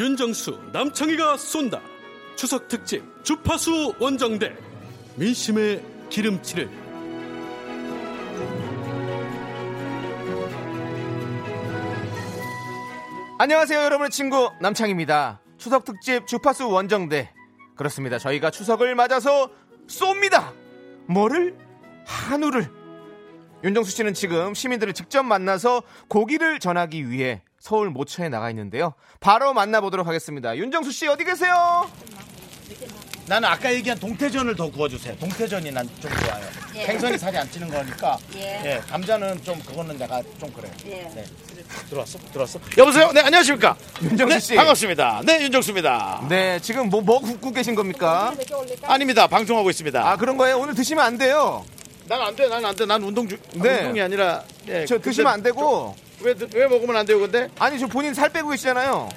윤정수 남창희가 쏜다. 추석 특집 주파수 원정대. 민심의 기름칠을. 안녕하세요 여러분의 친구. 남창입니다. 추석 특집 주파수 원정대. 그렇습니다. 저희가 추석을 맞아서 쏩니다. 뭐를? 한우를. 윤정수 씨는 지금 시민들을 직접 만나서 고기를 전하기 위해 서울 모처에 나가 있는데요 바로 만나보도록 하겠습니다 윤정수 씨 어디 계세요 나는 아까 얘기한 동태전을 더 구워주세요. 동태전이 난 좀 좋아요. 예. 생선이 살이 안 찌는 거니까. 예. 감자는 좀 그거는 내가 좀 그래. 예. 네. 들어왔어? 들어왔어? 여보세요? 네, 안녕하십니까? 윤정수 네, 씨. 반갑습니다. 네, 윤정수입니다. 네 지금 뭐, 뭐 굽고 계신 겁니까 아닙니다. 방송하고 있습니다. 아 그런 거예요 오늘 드시면 안 돼요 난 안 돼, 난 안 돼. 난 운동 중, 네. 운동이 아니라. 예, 저 드시면 안 되고 저- 왜, 왜 먹으면 안 돼요, 근데? 아니 저 본인 살 빼고 계시잖아요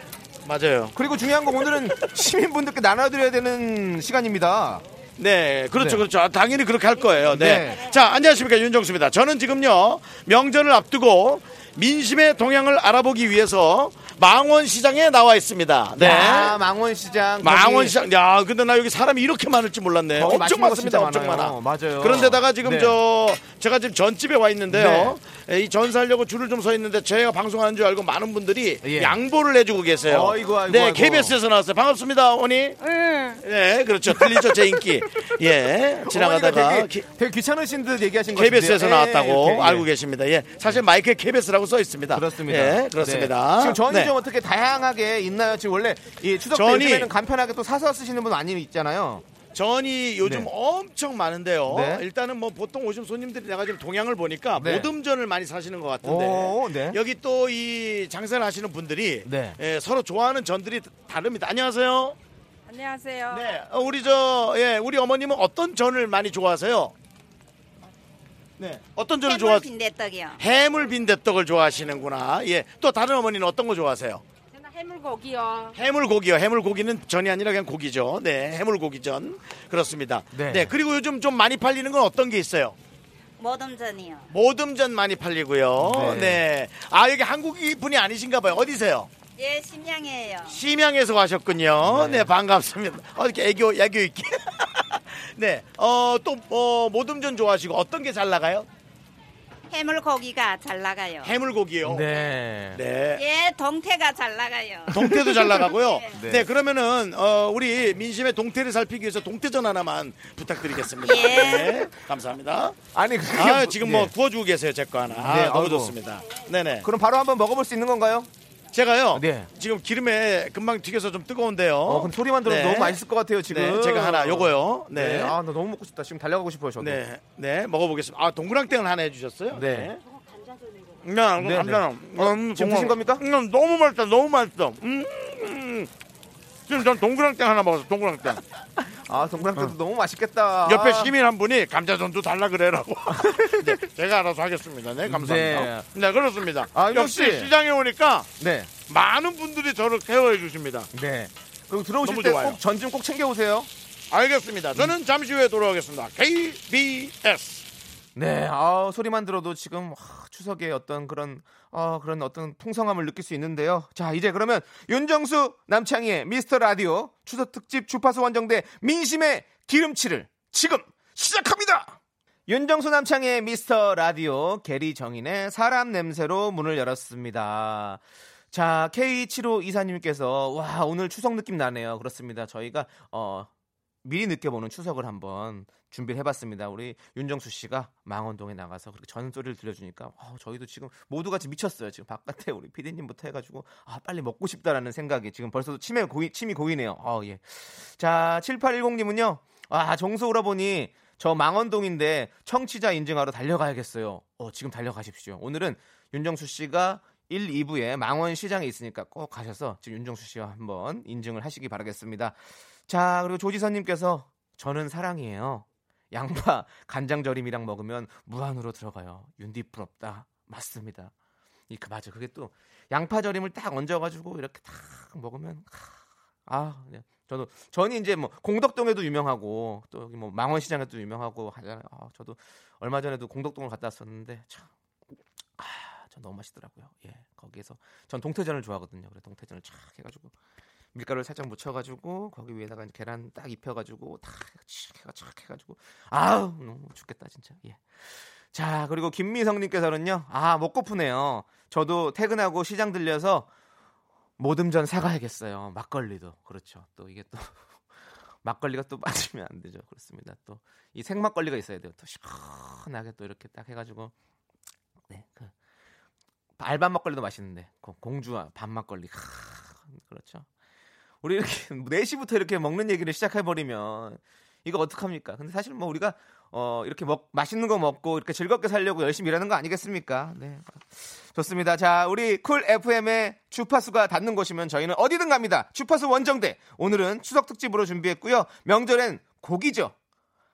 맞아요. 그리고 중요한 건 오늘은 시민분들께 나눠드려야 되는 시간입니다. 네, 그렇죠, 네. 그렇죠. 아, 당연히 그렇게 할 거예요. 네. 네. 자, 안녕하십니까. 윤정수입니다. 저는 지금요, 명절을 앞두고 민심의 동향을 알아보기 위해서 망원시장에 나와 있습니다. 네. 아, 망원시장. 망원시장. 야, 근데 나 여기 사람이 이렇게 많을 줄 몰랐네. 엄청 많습니다. 엄청. 많아. 맞아요. 그런데다가 지금 네. 저 제가 지금 전집에 와 있는데요. 예, 이 전사하려고 줄을 좀 서 있는데 제가 방송하는 줄 알고 많은 분들이 예. 양보를 해주고 계세요. 어이구, 아이고, 네, 아이고. KBS에서 나왔어요. 반갑습니다, 어머니. 응. 네, 그렇죠. 들리죠, 제 인기. 예, 지나가다가 되게, 되게 귀찮으신 듯 얘기하신 거 KBS에서 같은데요. 나왔다고 예, 예, 예. 알고 계십니다. 예, 사실 마이크에 KBS라고 써 있습니다. 그렇습니다. 예, 그렇습니다. 네. 지금 전이 네. 좀 어떻게 다양하게 있나요? 지금 원래 이 추석 때 전이- 요즘에는 간편하게 또 사서 쓰시는 분 많이 있잖아요. 전이 요즘 네. 엄청 많은데요. 네. 일단은 뭐 보통 오신 손님들이 내가 지금 동향을 보니까 네. 모듬전을 많이 사시는 것 같은데 오, 네. 여기 또 이 장사를 하시는 분들이 네. 예, 서로 좋아하는 전들이 다릅니다. 안녕하세요. 안녕하세요. 네, 어, 우리 저 예, 우리 어머님은 어떤 전을 많이 좋아하세요? 네, 어떤 전을 좋아? 빈대떡이요. 해물 빈대떡을 좋아하시는구나. 예, 또 다른 어머니는 어떤 거 좋아하세요? 저는 해물고기요. 해물고기요. 해물고기는 전이 아니라 그냥 고기죠. 네, 해물고기전 그렇습니다. 네. 네. 그리고 요즘 좀 많이 팔리는 건 어떤 게 있어요? 모듬전이요. 모듬전 많이 팔리고요. 네. 네. 아 여기 한국 분이 아니신가 봐요. 어디세요? 예, 심양이에요. 심양에서 가셨군요. 네, 반갑습니다. 어, 이렇게 애교 애교 있게. 네. 어, 또 어, 모듬전 좋아하시고 어떤 게 잘 나가요? 해물고기가 잘 나가요. 해물고기요. 네. 네. 예, 동태가 잘 나가요. 동태도 잘 나가고요. 네. 네. 그러면은 어, 우리 민심의 동태를 살피기 위해서 동태전 하나만 부탁드리겠습니다. 예. 네, 감사합니다. 아니 그게 아, 뭐- 지금 예. 뭐 구워주고 계세요, 제 거 하나. 아, 네, 너무 아이고. 좋습니다. 네네. 그럼 바로 한번 먹어볼 수 있는 건가요? 제가요. 네. 지금 기름에 금방 튀겨서 좀 뜨거운데요. 어, 그럼 소리만 들어도 네. 너무 맛있을 것 같아요 지금. 네, 제가 하나 요거요. 네. 네. 아, 나 너무 먹고 싶다. 지금 달려가고 싶어요 저도. 네, 네, 먹어보겠습니다. 아, 동그랑땡을 하나 해주셨어요? 네. 네, 네, 감사합니다. 음, 지금 정말- 드신 겁니까? 음, 너무 맛있다, 너무 맛있어. 음, 음. 지금 전 동그랑땡 하나 먹었어, 동그랑땡. 아 동그랑땡도 너무 맛있겠다. 옆에 시민 한 분이 감자 전도 달라 그래라고. 네, 제가 알아서 하겠습니다. 네, 감사합니다. 네, 그렇습니다. 아, 역시 씨. 시장에 오니까 네. 많은 분들이 저를 케어해 주십니다. 네. 그럼 들어오실 너무 때 좋아요. 꼭 전 좀 꼭 챙겨 오세요. 알겠습니다. 저는 잠시 후에 돌아오겠습니다. KBS. 네, 아, 소리만 들어도 지금 아, 추석의 어떤 그런 어, 그런 어떤 풍성함을 느낄 수 있는데요. 자, 이제 그러면 윤정수 남창희의 미스터 라디오 추석 특집 주파수 원정대 민심의 기름칠을 지금 시작합니다. 윤정수 남창희의 미스터 라디오 게리 정인의 사람 냄새로 문을 열었습니다. 자, K75 이사님께서 와, 오늘 추석 느낌 나네요. 그렇습니다. 저희가 어 미리 느껴보는 추석을 한번 준비를 해봤습니다. 우리 윤정수 씨가 망원동에 나가서 그렇게 전소리를 들려주니까 어, 저희도 지금 모두가 지금 미쳤어요. 지금 바깥에 우리 피디님부터 해가지고 아 빨리 먹고 싶다라는 생각이 지금 벌써 침에 고이, 침이 고이네요. 어, 예. 자 7810님은요. 아 정소 오라보니 저 망원동인데 청취자 인증하러 달려가야겠어요. 어, 지금 달려가십시오. 오늘은 윤정수 씨가 1, 2부에 망원 시장에 있으니까 꼭 가셔서 지금 윤정수 씨와 한번 인증을 하시기 바라겠습니다. 자, 그리고 조지선님께서 저는 사랑이에요. 양파 간장절임이랑 먹으면 무한으로 들어가요. 윤디 부럽다. 맞습니다. 이 그 맞아. 그게 또 양파절임을 딱 얹어가지고 이렇게 딱 먹으면 아, 네. 저도 전이 이제 뭐 공덕동에도 유명하고 또 여기 뭐 망원시장에도 유명하고 하잖아요. 아, 저도 얼마 전에도 공덕동을 갔다 왔었는데 참, 아, 전 너무 맛있더라고요. 예, 거기에서 전 동태전을 좋아하거든요. 그래 동태전을 쫙 해가지고 밀가루를 살짝 묻혀가지고 거기 위에다가 계란 딱 입혀가지고 탁 해가 착 해가지고 아우 너무 죽겠다 진짜. 예. 자 그리고 김미성님께서는요. 아 먹고프네요. 저도 퇴근하고 시장 들려서 모듬전 사가야겠어요. 막걸리도 그렇죠. 또 이게 또 막걸리가 또 빠지면 안 되죠. 그렇습니다. 또 이 생막걸리가 있어야 돼요. 또 시원하게 또 이렇게 딱 해가지고 네, 그 알밤 막걸리도 맛있는데 그 공주와 밤 막걸리 하, 그렇죠. 우리 이렇게 4시부터 이렇게 먹는 얘기를 시작해 버리면 이거 어떡합니까? 근데 사실 뭐 우리가 어 이렇게 먹 맛있는 거 먹고 이렇게 즐겁게 살려고 열심히 일하는 거 아니겠습니까? 네. 좋습니다. 자, 우리 쿨 FM의 주파수가 닿는 곳이면 저희는 어디든 갑니다. 주파수 원정대. 오늘은 추석 특집으로 준비했고요. 명절엔 고기죠.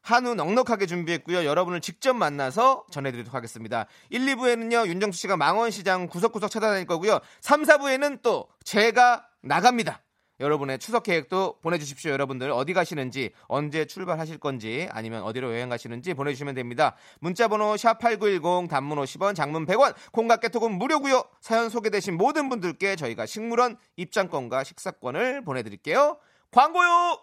한우 넉넉하게 준비했고요. 여러분을 직접 만나서 전해드리도록 하겠습니다. 1, 2부에는요, 윤정수 씨가 망원시장 구석구석 찾아다닐 거고요. 3, 4부에는 또 제가 나갑니다. 여러분의 추석 계획도 보내주십시오. 여러분들 어디 가시는지, 언제 출발하실 건지, 아니면 어디로 여행 가시는지 보내주시면 됩니다. 문자번호 샵8910, 단문 50원, 장문 100원, 콩깍개톡은 무료고요 사연 소개되신 모든 분들께 저희가 식물원 입장권과 식사권을 보내드릴게요. 광고요!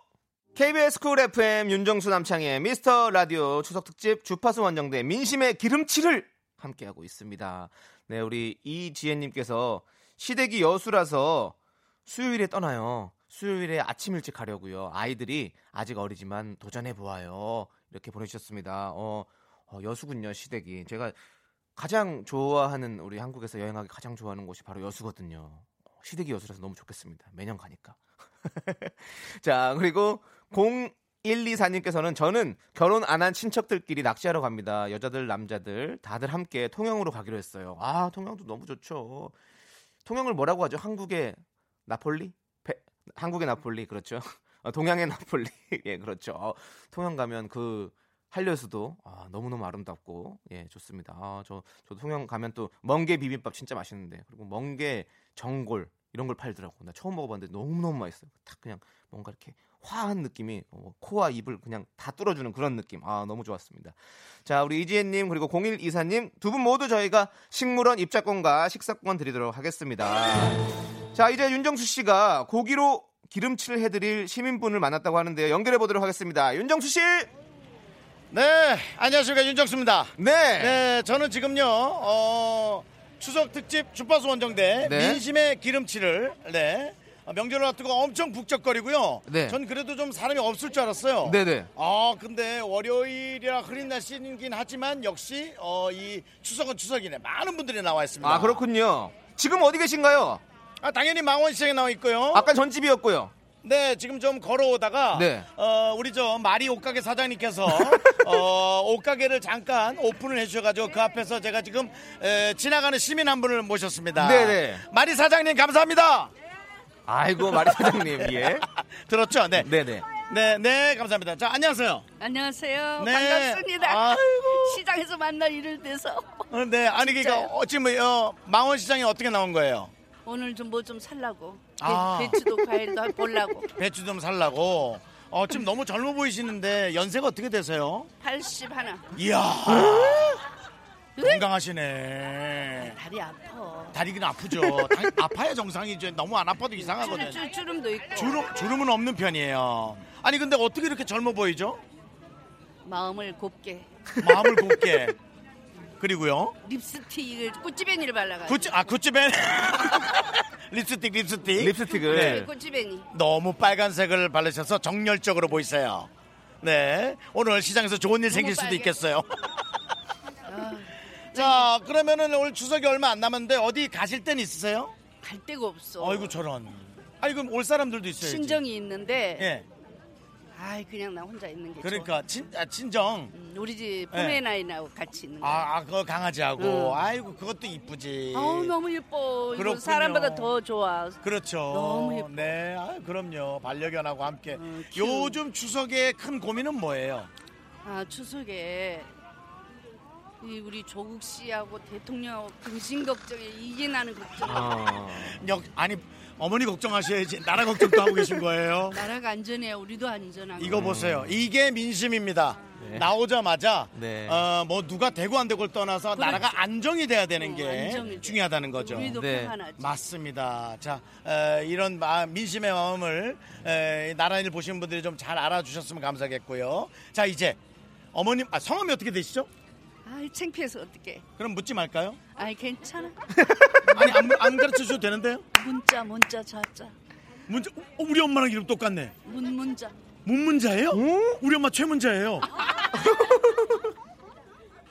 KBS 쿨 FM 윤정수 남창희의 미스터 라디오 추석 특집 주파수 원정대 민심의 기름칠을 함께하고 있습니다. 네, 우리 이지혜님께서 시댁이 여수라서 수요일에 떠나요. 수요일에 아침 일찍 가려고요. 아이들이 아직 어리지만 도전해 보아요. 이렇게 보내주셨습니다. 어, 어, 여수군요, 시댁이. 제가 가장 좋아하는 우리 한국에서 여행하기 가장 좋아하는 곳이 바로 여수거든요. 시댁이 여수라서 너무 좋겠습니다. 매년 가니까. 자, 그리고 0124님께서는 저는 결혼 안 한 친척들끼리 낚시하러 갑니다. 여자들, 남자들 다들 함께 통영으로 가기로 했어요. 아, 통영도 너무 좋죠. 통영을 뭐라고 하죠? 한국의 나폴리? 배, 한국의 나폴리 그렇죠. 어, 동양의 나폴리 예 그렇죠. 어, 통영 가면 그 한려수도 아, 너무너무 아름답고 예 좋습니다. 아, 저, 저 통영 가면 또 멍게 비빔밥 진짜 맛있는데 그리고 멍게 전골 이런 걸 팔더라고. 나 처음 먹어봤는데 너무너무 맛있어요. 딱 그냥 뭔가 이렇게 화한 느낌이 어, 코와 입을 그냥 다 뚫어주는 그런 느낌. 아 너무 좋았습니다. 자 우리 이지혜님 그리고 0124님 두 분 모두 저희가 식물원 입장권과 식사권 드리도록 하겠습니다. 자 이제 윤정수 씨가 고기로 기름칠을 해드릴 시민분을 만났다고 하는데요. 연결해 보도록 하겠습니다. 윤정수 씨. 네, 안녕하십니까 윤정수입니다. 네. 네, 저는 지금요 어, 추석 특집 주파수 원정대 네. 민심의 기름칠을 네. 어, 명절을 앞두고 엄청 북적거리고요. 네. 전 그래도 좀 사람이 없을 줄 알았어요. 네네. 아, 근데 월요일이라 흐린 날씨이긴 하지만 역시 어, 이 추석은 추석이네. 많은 분들이 나와 있습니다. 아 그렇군요. 지금 어디 계신가요? 아, 당연히 망원시장에 나와 있고요. 아까 전집이었고요. 네, 지금 좀 걸어오다가 네. 어, 우리 저 마리 옷가게 사장님께서 어, 옷가게를 잠깐 오픈을 해주셔가지고 그 앞에서 제가 지금 에, 지나가는 시민 한 분을 모셨습니다. 네네. 마리 사장님 감사합니다. 아이고 마리 사장님 예. 들었죠? 네. 네네. 네, 네, 감사합니다. 자, 안녕하세요. 안녕하세요. 네. 반갑습니다. 아이고. 시장에서 만날 일을 돼서 어, 네, 아니 그러니까? 어, 지금 어, 망원시장에 어떻게 나온 거예요? 오늘 좀 뭐 좀 살라고 배- 아. 배추도 과일도 보려고 배추 좀 살라고. 어, 지금 너무 젊어 보이시는데 연세가 어떻게 되세요? 80 하나 이야. 건강하시네. 다리 아파. 다리 그냥 아프죠. 다- 아파야 정상이죠. 너무 안 아파도 이상하거든요. 주, 주 름도 있고 주름, 주름은 없는 편이에요. 아니 근데 어떻게 이렇게 젊어 보이죠? 마음을 곱게 마음을 곱게. 그리고요. 립스틱을 꾸찌배니를 발라가지고 굿즈, 아 굿즈맨. 립스틱, 립스틱. 립스틱을 네. 꾸찌배니 너무 빨간색을 바르셔서 정열적으로 보이세요. 네. 오늘 시장에서 좋은 일 생길 수도 빨개. 있겠어요. 아, 자, 그러면은 오늘 추석이 얼마 안 남았는데 어디 가실 땐 있으세요? 갈 데가 없어. 아이고 저런. 그럼 올 사람들도 있어요. 친정이 있는데 예. 아이 그냥 나 혼자 있는 게 그러니까 친, 아, 친정. 좋아. 음, 우리 집 네. 포메나인하고 같이 있는 거. 아, 아, 그거 강아지하고. 응. 아이고, 그것도 이쁘지. 아우 너무 예뻐. 그렇군요. 사람보다 더 좋아. 그렇죠. 너무 예뻐. 네, 아, 그럼요. 반려견하고 함께. 어, 키우- 요즘 추석의 큰 고민은 뭐예요? 아 추석에 이 우리 조국 씨하고 대통령 근심 걱정에 이게 나는 걱정. 어. 역, 아니, 어머니 걱정하셔야지. 나라 걱정도 하고 계신 거예요. 나라가 안전해야 우리도 안전하고. 이거 보세요. 이게 민심입니다. 네. 나오자마자 네. 어, 뭐 누가 되고 안 되고를 떠나서 그렇죠. 나라가 안정이 돼야 되는 어, 게 안정이. 중요하다는 거죠. 우리도 네. 평안하지. 맞습니다. 자, 에, 이런 마- 민심의 마음을 에, 나라인을 보시는 분들이 좀 잘 알아주셨으면 감사하겠고요. 자, 이제 어머님, 아, 성함이 어떻게 되시죠? 아이 창피해서 어떡해. 그럼 묻지 말까요? 아이 괜찮아. 아니, 안, 안 가르쳐 줘도 되는데요? 문자 문자 자자. 문자, 어, 우리 엄마랑 이름 똑같네. 문 문자. 문문자예요? 우리 엄마 최문자예요.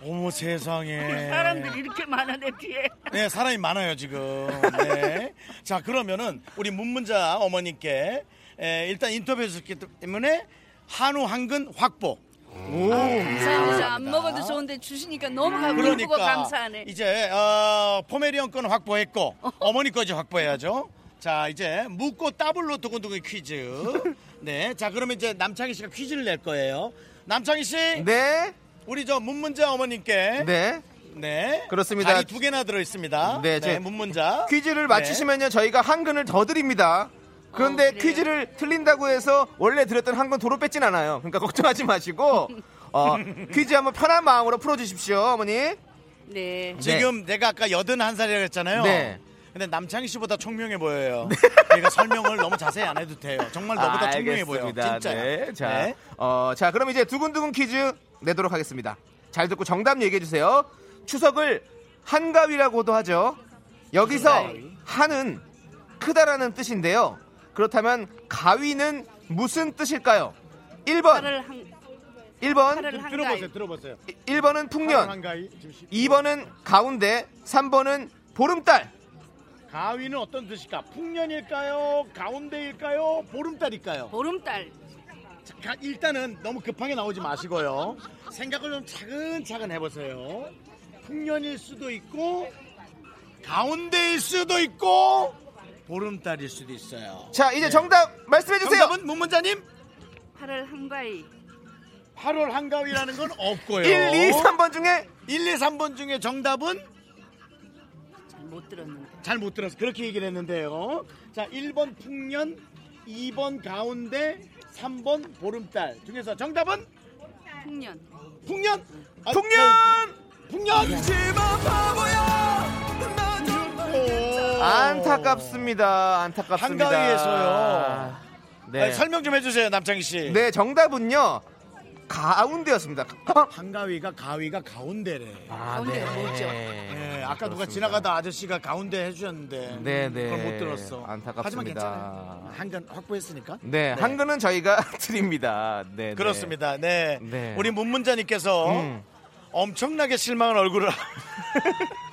어머 세상에. 사람들이 이렇게 많아 내 뒤에. 네, 사람이 많아요, 지금. 네. 자, 그러면은 우리 문문자 어머님께 에, 일단 인터뷰 했었기 때문에 한우 한근 확보. 감사합니다. 안 먹어도 좋은데 주시니까 너무 가고 기쁘고 그러니까 감사하네. 이제 어, 포메리언 건 확보했고 어머니 거지 확보해야죠. 자, 이제 묻고 더블로 두근두근 퀴즈. 네. 자, 그러면 이제 남창희 씨가 퀴즈를 낼 거예요. 남창희 씨, 네. 우리 저 문문자 어머님께 네. 네. 그렇습니다. 자리 두 개나 들어 있습니다. 네, 네, 제 문문자. 퀴즈를 맞히시면요 저희가 한 근을 더 드립니다. 그런데 어? 퀴즈를 틀린다고 해서 원래 드렸던 한근 도로 뺏진 않아요. 그러니까 걱정하지 마시고 어, 퀴즈 한번 편한 마음으로 풀어주십시오, 어머니. 네. 지금 내가 아까 여든 한 살이라고 했잖아요. 네. 근데 남창희 씨보다 총명해 보여요. 저희가 설명을 너무 자세히 안 해도 돼요. 정말 너보다 총명해 보여. 진짜. 네, 자, 어, 자, 그럼 이제 두근두근 퀴즈 내도록 하겠습니다. 잘 듣고 정답 얘기해 주세요. 추석을 한가위라고도 하죠. 여기서. 한은 크다라는 뜻인데요. 그렇다면 가위는 무슨 뜻일까요? 1번, 팔을 한 1번, 팔을 들어보세요. 들어보세요. 1번은 풍년, 한가위. 지금 시- 2번은 가운데, 3번은 보름달. 가위는 어떤 뜻일까? 풍년일까요? 가운데일까요? 보름달일까요? 보름달. 자, 가- 일단은 너무 급하게 나오지 마시고요. 생각을 좀 차근차근 해보세요. 풍년일 수도 있고 가운데일 수도 있고 보름달일 수도 있어요. 자, 이제 정답 말씀해 주세요. 정답은 문문자님 팔을 한가위. 8월 한가위라는 건 없고요. 1, 2, 3번 중에 1, 2, 3번 중에 정답은 잘 못 들었는데. 잘 못 들어서 그렇게 얘기를 했는데요. 자, 1번 풍년, 2번 가운데, 3번 보름달 중에서 정답은 풍년. 풍년. 아, 풍년! 저- 풍년. 풍년. 안타깝습니다. 안타깝습니다. 한가위에서요. 네. 아니, 설명 좀 해주세요, 남창희 씨. 네, 정답은요. 가운데였습니다. 한가위가 가위가 가운데래. 아, 가운데가 뭐죠? 네, 아까 누가 그렇습니다. 지나가다 아저씨가 가운데 해주셨는데. 네, 네. 그걸 못 들었어. 안타깝습니다. 하지만 괜찮아요. 한간 확보했으니까. 네, 한근은 저희가 드립니다. 네, 네. 그렇습니다. 네. 네. 우리 문문자님께서 음. 엄청나게 실망한 얼굴을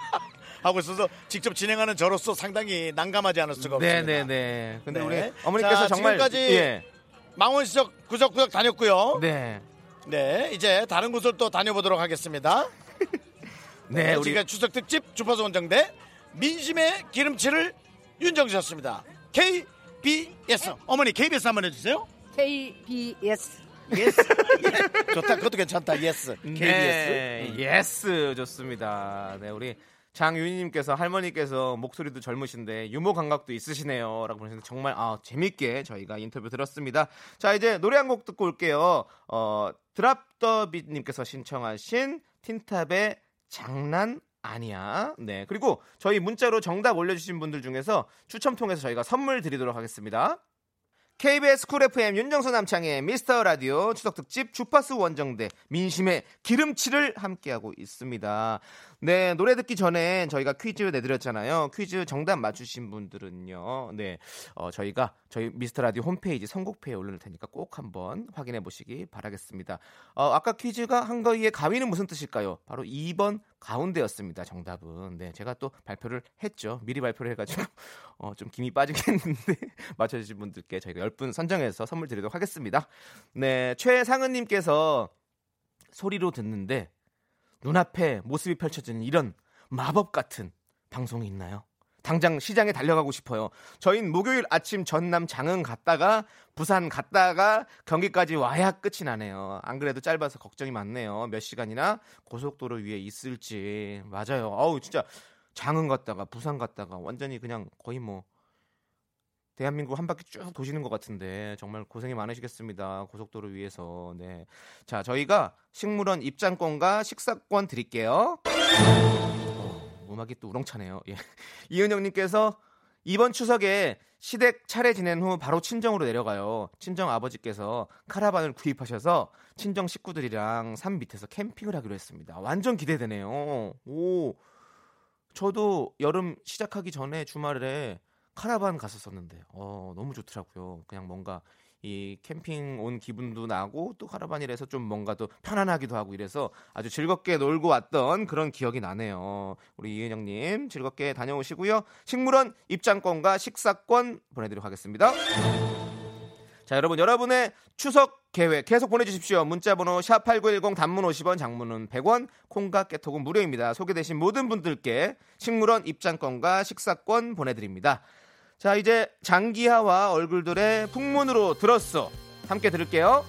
하고 있어서 직접 진행하는 저로서 상당히 난감하지 않을 수가 네, 없습니다. 네, 네. 근데 네. 우리 어머니께서 자, 정말 지금까지 예. 망원시장 구석구석 다녔고요. 네. 네. 이제 다른 곳을 또 다녀보도록 하겠습니다. 네, 네, 우리 우리가 추석 특집 주파수 원정대 민심의 기름칠을 윤정수였습니다. KBS 어머니 KBS 한번 해주세요. KBS. Yes. 좋다. 그것도 괜찮다. Yes. KBS. 네, yes 좋습니다. 네, 우리 장윤희님께서 할머니께서 목소리도 젊으신데 유머 감각도 있으시네요라고 보내셨는데 정말 아 재밌게 저희가 인터뷰 들었습니다. 자 이제 노래 한 곡 듣고 올게요. 어 드랍더비님께서 신청하신 틴탑의 장난 아니야. 네 그리고 저희 문자로 정답 올려주신 분들 중에서 추첨 통해서 저희가 선물 드리도록 하겠습니다. KBS 쿨 FM 윤정수 남창희의 미스터 라디오 추석 특집 주파수 원정대 민심의 기름칠을 함께하고 있습니다. 네, 노래 듣기 전에 저희가 퀴즈 내드렸잖아요. 퀴즈 정답 맞추신 분들은요. 네, 어, 저희가 저희 미스터 라디오 홈페이지 선곡표에 올려놓을 테니까 꼭 한번 확인해 보시기 바라겠습니다. 어, 아까 퀴즈가 한가위의 가위는 무슨 뜻일까요? 바로 2번 가운데였습니다. 정답은. 네, 제가 또 발표를 했죠. 미리 발표를 해가지고 어, 좀 김이 빠지겠는데 맞춰주신 분들께 저희가 10분 선정해서 선물 드리도록 하겠습니다. 네, 최상은님께서 소리로 듣는데 눈앞에 모습이 펼쳐지는 이런 마법 같은 방송이 있나요? 당장 시장에 달려가고 싶어요. 저희는 목요일 아침 전남 장흥 갔다가 부산 갔다가 경기까지 와야 끝이 나네요. 안 그래도 짧아서 걱정이 많네요. 몇 시간이나 고속도로 위에 있을지. 맞아요. 어우 진짜 장흥 갔다가 부산 갔다가 완전히 그냥 거의 뭐 대한민국 한 바퀴 쭉 도시는 것 같은데 정말 고생이 많으시겠습니다. 고속도로 위에서. 네. 자, 저희가 식물원 입장권과 식사권 드릴게요. 어, 음악이 또 우렁차네요. 예. 이은영님께서 이번 추석에 시댁 차례 지낸 후 바로 친정으로 내려가요. 친정 아버지께서 카라반을 구입하셔서 친정 식구들이랑 산 밑에서 캠핑을 하기로 했습니다. 완전 기대되네요. 오, 저도 여름 시작하기 전에 주말에 카라반 갔었었는데, 어, 너무 좋더라고요. 그냥 뭔가 이 캠핑 온 기분도 나고 또 카라반이라서 좀 뭔가 또 편안하기도 하고 이래서 아주 즐겁게 놀고 왔던 그런 기억이 나네요. 우리 이은영님 즐겁게 다녀오시고요. 식물원 입장권과 식사권 보내드리도록 하겠습니다. 자 여러분 여러분의 추석 계획 계속 보내주십시오. 문자번호 샵8910 단문 50원 장문은 100원 콩과 깨톡은 무료입니다. 소개되신 모든 분들께 식물원 입장권과 식사권 보내드립니다. 자 이제 장기하와 얼굴들의 풍문으로 들었어 함께 들을게요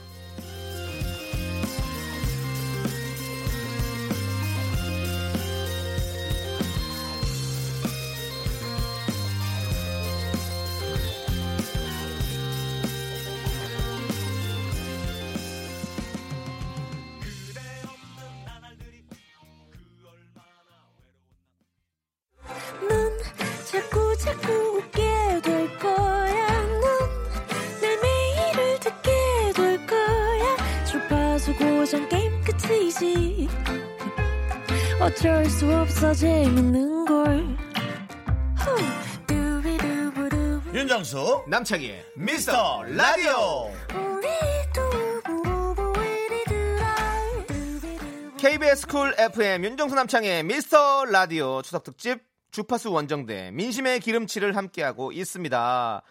윤정수 남창희의 미스터 라디오. KBS 쿨 FM 윤정수 남창희의 미스터 라디오 추석 특집 주파수 원정대 민심의 기름칠을 함께하고 있습니다.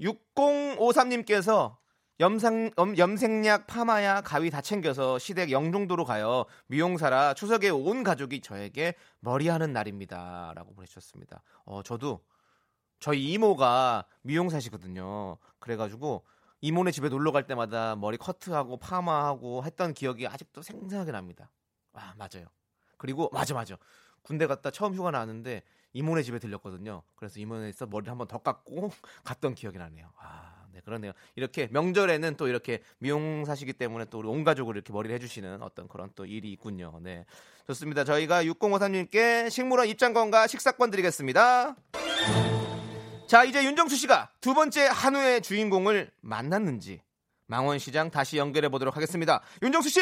6053님께서 염상, 염, 염색약, 파마야, 가위 다 챙겨서 시댁 영종도로 가요. 미용사라 추석에 온 가족이 저에게 머리하는 날입니다. 라고 보내주셨습니다. 어, 저도 저희 이모가 미용사시거든요. 그래가지고 이모네 집에 놀러 갈 때마다 머리 커트하고 파마하고 했던 기억이 아직도 생생하게 납니다. 아 맞아요. 그리고 맞아 맞아. 군대 갔다 처음 휴가 나왔는데 이모네 집에 들렸거든요. 그래서 이모네에서 머리를 한번 더 깎고 갔던 기억이 나네요. 아, 네 그러네요. 이렇게 명절에는 또 이렇게 미용사시기 때문에 또 우리 온 가족을 이렇게 머리를 해주시는 어떤 그런 또 일이 있군요. 네 좋습니다. 저희가 6053님께 식물원 입장권과 식사권 드리겠습니다. 자 이제 윤정수 씨가 두 번째 한우의 주인공을 만났는지 망원시장 다시 연결해 보도록 하겠습니다. 윤정수 씨.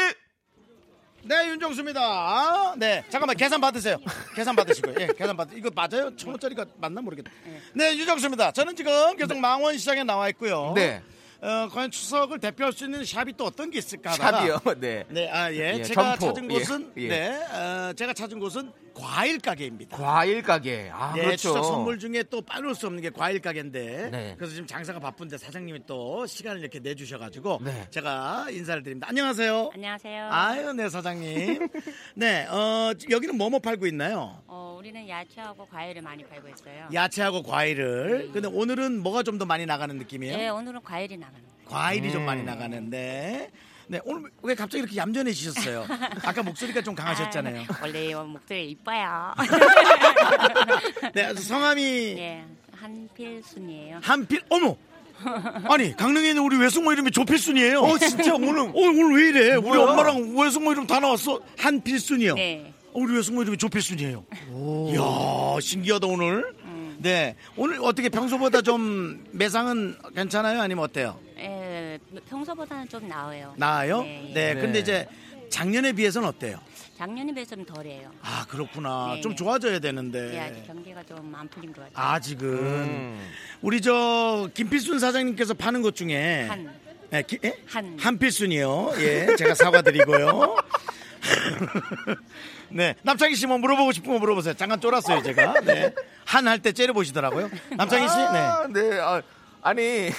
네 윤정수입니다. 아, 네 잠깐만 계산 받으세요. 계산 받으시고요. 예 계산 받 이거 맞아요? 천 원짜리가 맞나 모르겠다. 네 윤정수입니다. 저는 지금 계속 망원시장에 나와 있고요. 네. 어, 과연 추석을 대표할 수 있는 샵이 또 어떤 게 있을까 하다가 샵이요. 네. 네, 아, 예. 예, 제가 점포. 찾은 예, 곳은, 예. 네, 어, 제가 찾은 곳은 과일 가게입니다. 과일 가게. 아 네, 그렇죠. 추석 선물 중에 또 빠질 수 없는 게 과일 가게인데, 네. 그래서 지금 장사가 바쁜데 사장님이 또 시간을 이렇게 내 주셔 가지고, 네. 제가 인사를 드립니다. 안녕하세요. 안녕하세요. 아유, 네, 사장님. 네, 어, 여기는 뭐뭐 팔고 있나요? 어, 우리는 야채하고 과일을 많이 팔고 있어요. 야채하고 과일을. 근데 오늘은 뭐가 좀 더 많이 나가는 느낌이에요? 네, 오늘은 과일이 나 가는 거예요. 과일이 좀 음. 많이 나가는데. 네, 오늘 왜 갑자기 이렇게 얌전해지셨어요? 아까 목소리가 좀 강하셨잖아요. 아, 원래 목소리 이뻐요. 네, 성함이 예, 한필순이에요. 한필, 어머! 아니, 강릉에 있는 우리 외숙모 이름이 조필순이에요. 어 진짜 오늘 어, 오늘 왜 이래? 우리? 엄마랑 외숙모 이름 다 나왔어. 한필순이요. 네. 어, 우리 외숙모 이름이 조필순이에요. 이야, 신기하다, 오늘. 네. 오늘 어떻게 평소보다 좀 매상은 괜찮아요? 아니면 어때요? 예, 평소보다는 좀 나아요. 나아요? 네, 네. 예. 근데 네. 이제 작년에 비해서는 어때요? 작년에 비해서는 덜해요. 아 그렇구나. 네, 좀 네. 좋아져야 되는데. 예, 아직 경기가 좀 안 풀린 것 같아요. 아직은 음. 우리 저 김필순 사장님께서 파는 것 중에 한. 예, 기- 예? 한. 한필순이요. 예, 제가 사과드리고요. 네, 남창희 씨 뭐 물어보고 싶은 거 물어보세요. 잠깐 쫄았어요, 제가. 네, 한 할 때 째려 보시더라고요. 남창희 씨, 네. 아, 네. 아, 아니.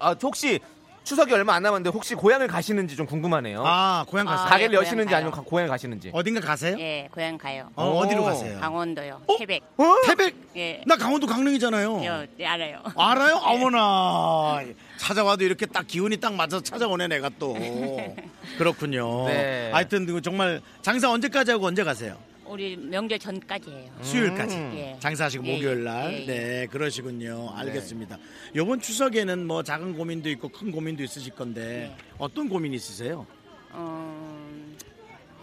아, 혹시 추석이 얼마 안 남았는데 혹시 고향을 가시는지 좀 궁금하네요. 아, 고향 가세요. 아, 가게를 네, 여시는지 고향 아니면 가요. 가- 고향을 가시는지. 어딘가 가세요? 예, 고향 가요. 어, 어디로 오. 가세요? 강원도요. 어? 태백. 어? 태백. 예. 나 강원도 강릉이잖아요. 요, 네, 알아요. 알아요? 어머나. 찾아와도 이렇게 딱 기운이 딱 맞아서 찾아오네, 내가 또. 그렇군요. 네. 하여튼, 그 정말 장사 언제까지 하고 언제 가세요? 우리 명절 전까지 해요. 수요일까지 예. 장사하시고 예, 목요일 날. 예, 예. 네, 그러시군요. 알겠습니다. 요번 추석에는 뭐 작은 고민도 있고 큰 고민도 있으실 건데 네. 어떤 고민 있으세요? 어,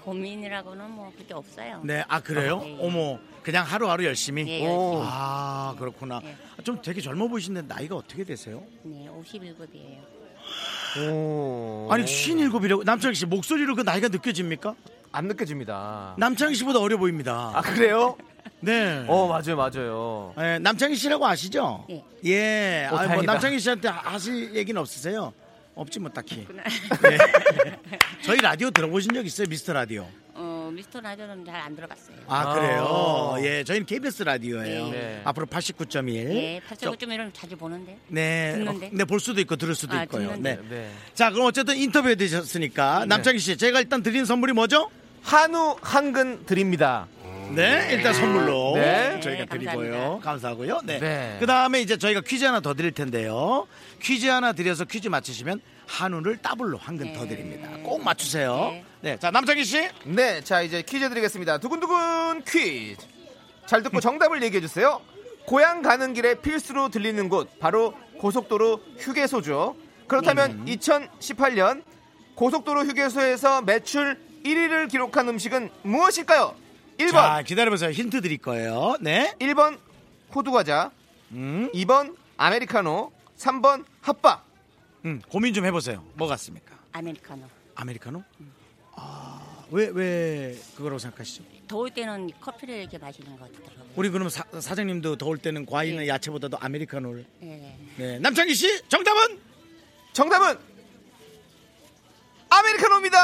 고민이라고는 뭐 그게 없어요. 네, 아 그래요? 아, 예, 예. 어머, 그냥 하루하루 열심히. 예, 오. 열심히. 아, 그렇구나. 예. 좀 되게 젊어 보이시는데 나이가 어떻게 되세요? 네, 51급이에요. 오. 아니, 57이라고 남창희 씨 목소리로 그 나이가 느껴집니까? 안 느껴집니다. 남창희 씨보다 어려 보입니다. 아, 그래요? 네. 어, 맞아요, 맞아요. 예, 남창희 씨라고 아시죠? 예. 예. 어, 아, 뭐 다행이다. 남창희 씨한테 하실 얘기는 없으세요? 없지 뭐 딱히. 네. 저희 라디오 들어보신 적 있어요? 미스터 라디오. 어, 미스터 라디오는 잘 안 들어갔어요. 아, 아. 그래요? 예, 저희는 KBS 라디오예요. 네. 네. 앞으로 89.1. 예, 89.1은 자주 보는데. 네. 듣는데? 어, 네, 볼 수도 있고 들을 수도 아, 있고요. 듣는데. 네. 네. 자, 그럼 어쨌든 인터뷰해 주셨으니까 남창희 씨, 제가 일단 드리는 선물이 뭐죠? 한우 한근 드립니다. 네, 일단 선물로 네. 저희가 네, 드리고요. 감사합니다. 감사하고요. 네. 네. 그 다음에 이제 저희가 퀴즈 하나 더 드릴 텐데요. 퀴즈 하나 드려서 퀴즈 맞히시면 한우를 더블로 한 근 더 네. 드립니다. 꼭 맞추세요. 네. 네. 자, 남창희 씨. 네, 자 이제 퀴즈 드리겠습니다. 두근두근 퀴즈. 잘 듣고 정답을 얘기해 주세요. 고향 가는 길에 필수로 들리는 곳 바로 고속도로 휴게소죠. 그렇다면 2018년 고속도로 휴게소에서 매출 1위를 기록한 음식은 무엇일까요? 1번, 자, 기다려보세요. 힌트 드릴 거예요. 네. 1번 호두과자, 음, 2번 아메리카노, 3번 핫바. 음, 고민 좀 해보세요. 뭐 같습니까? 아메리카노. 아메리카노? 아, 왜, 왜 그거라고 생각하시죠? 더울 때는 커피를 이렇게 마시는 것 같더라고요. 우리 그럼 사, 장님도 더울 때는 과일이나 예. 야채보다도 아메리카노를. 예. 네. 남창희 씨, 정답은? 정답은 아메리카노입니다.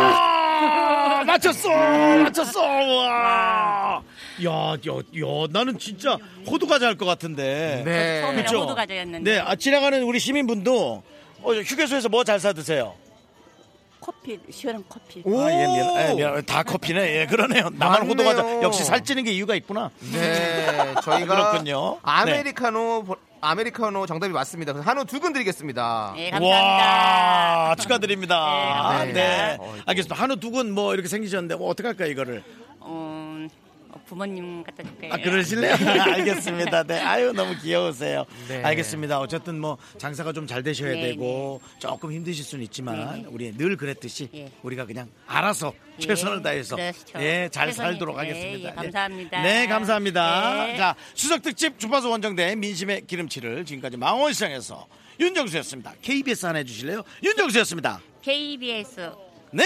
아, 맞췄어! 맞췄어! 와! 야, 야, 야, 나는 진짜 호두 과자 할 것 같은데. 네. 처음에는 그쵸? 호두 과자였는데 네, 아, 지나가는 우리 시민분도 어, 휴게소에서 뭐 잘 사 드세요? 커피 시원한 커피. 오. 아, 예, 미안, 예, 미안. 다 커피네. 예, 그러네요. 나만 맞네요. 호두 과자. 역시 살찌는 게 이유가 있구나. 네, 저희가 그렇군요. 아메리카노 보- 아메리카노 정답이 맞습니다. 그래서 한우 두 근 드리겠습니다. 예, 감사합니다. 와, 축하드립니다. 네, 감사합니다. 네. 어이구. 알겠습니다. 한우 두 근 뭐 이렇게 생기셨는데 뭐 어떡할까요, 이거를? 부모님 갖다 줄게요. 아, 그러실래요? 알겠습니다. 네. 아유, 너무 귀여우세요. 네. 알겠습니다. 어쨌든 뭐 장사가 좀 잘 되셔야 네, 되고 조금 힘드실 수는 있지만 네, 네. 우리 늘 그랬듯이 예. 우리가 그냥 알아서 예, 최선을 다해서 그렇죠. 예, 잘 최선이- 살도록 네, 하겠습니다. 예, 감사합니다. 네, 감사합니다. 네. 자, 추석 특집 주파수 원정대 민심의 기름칠을 지금까지 망원시장에서 윤정수였습니다. KBS 하나 해주실래요? 윤정수였습니다. KBS 네.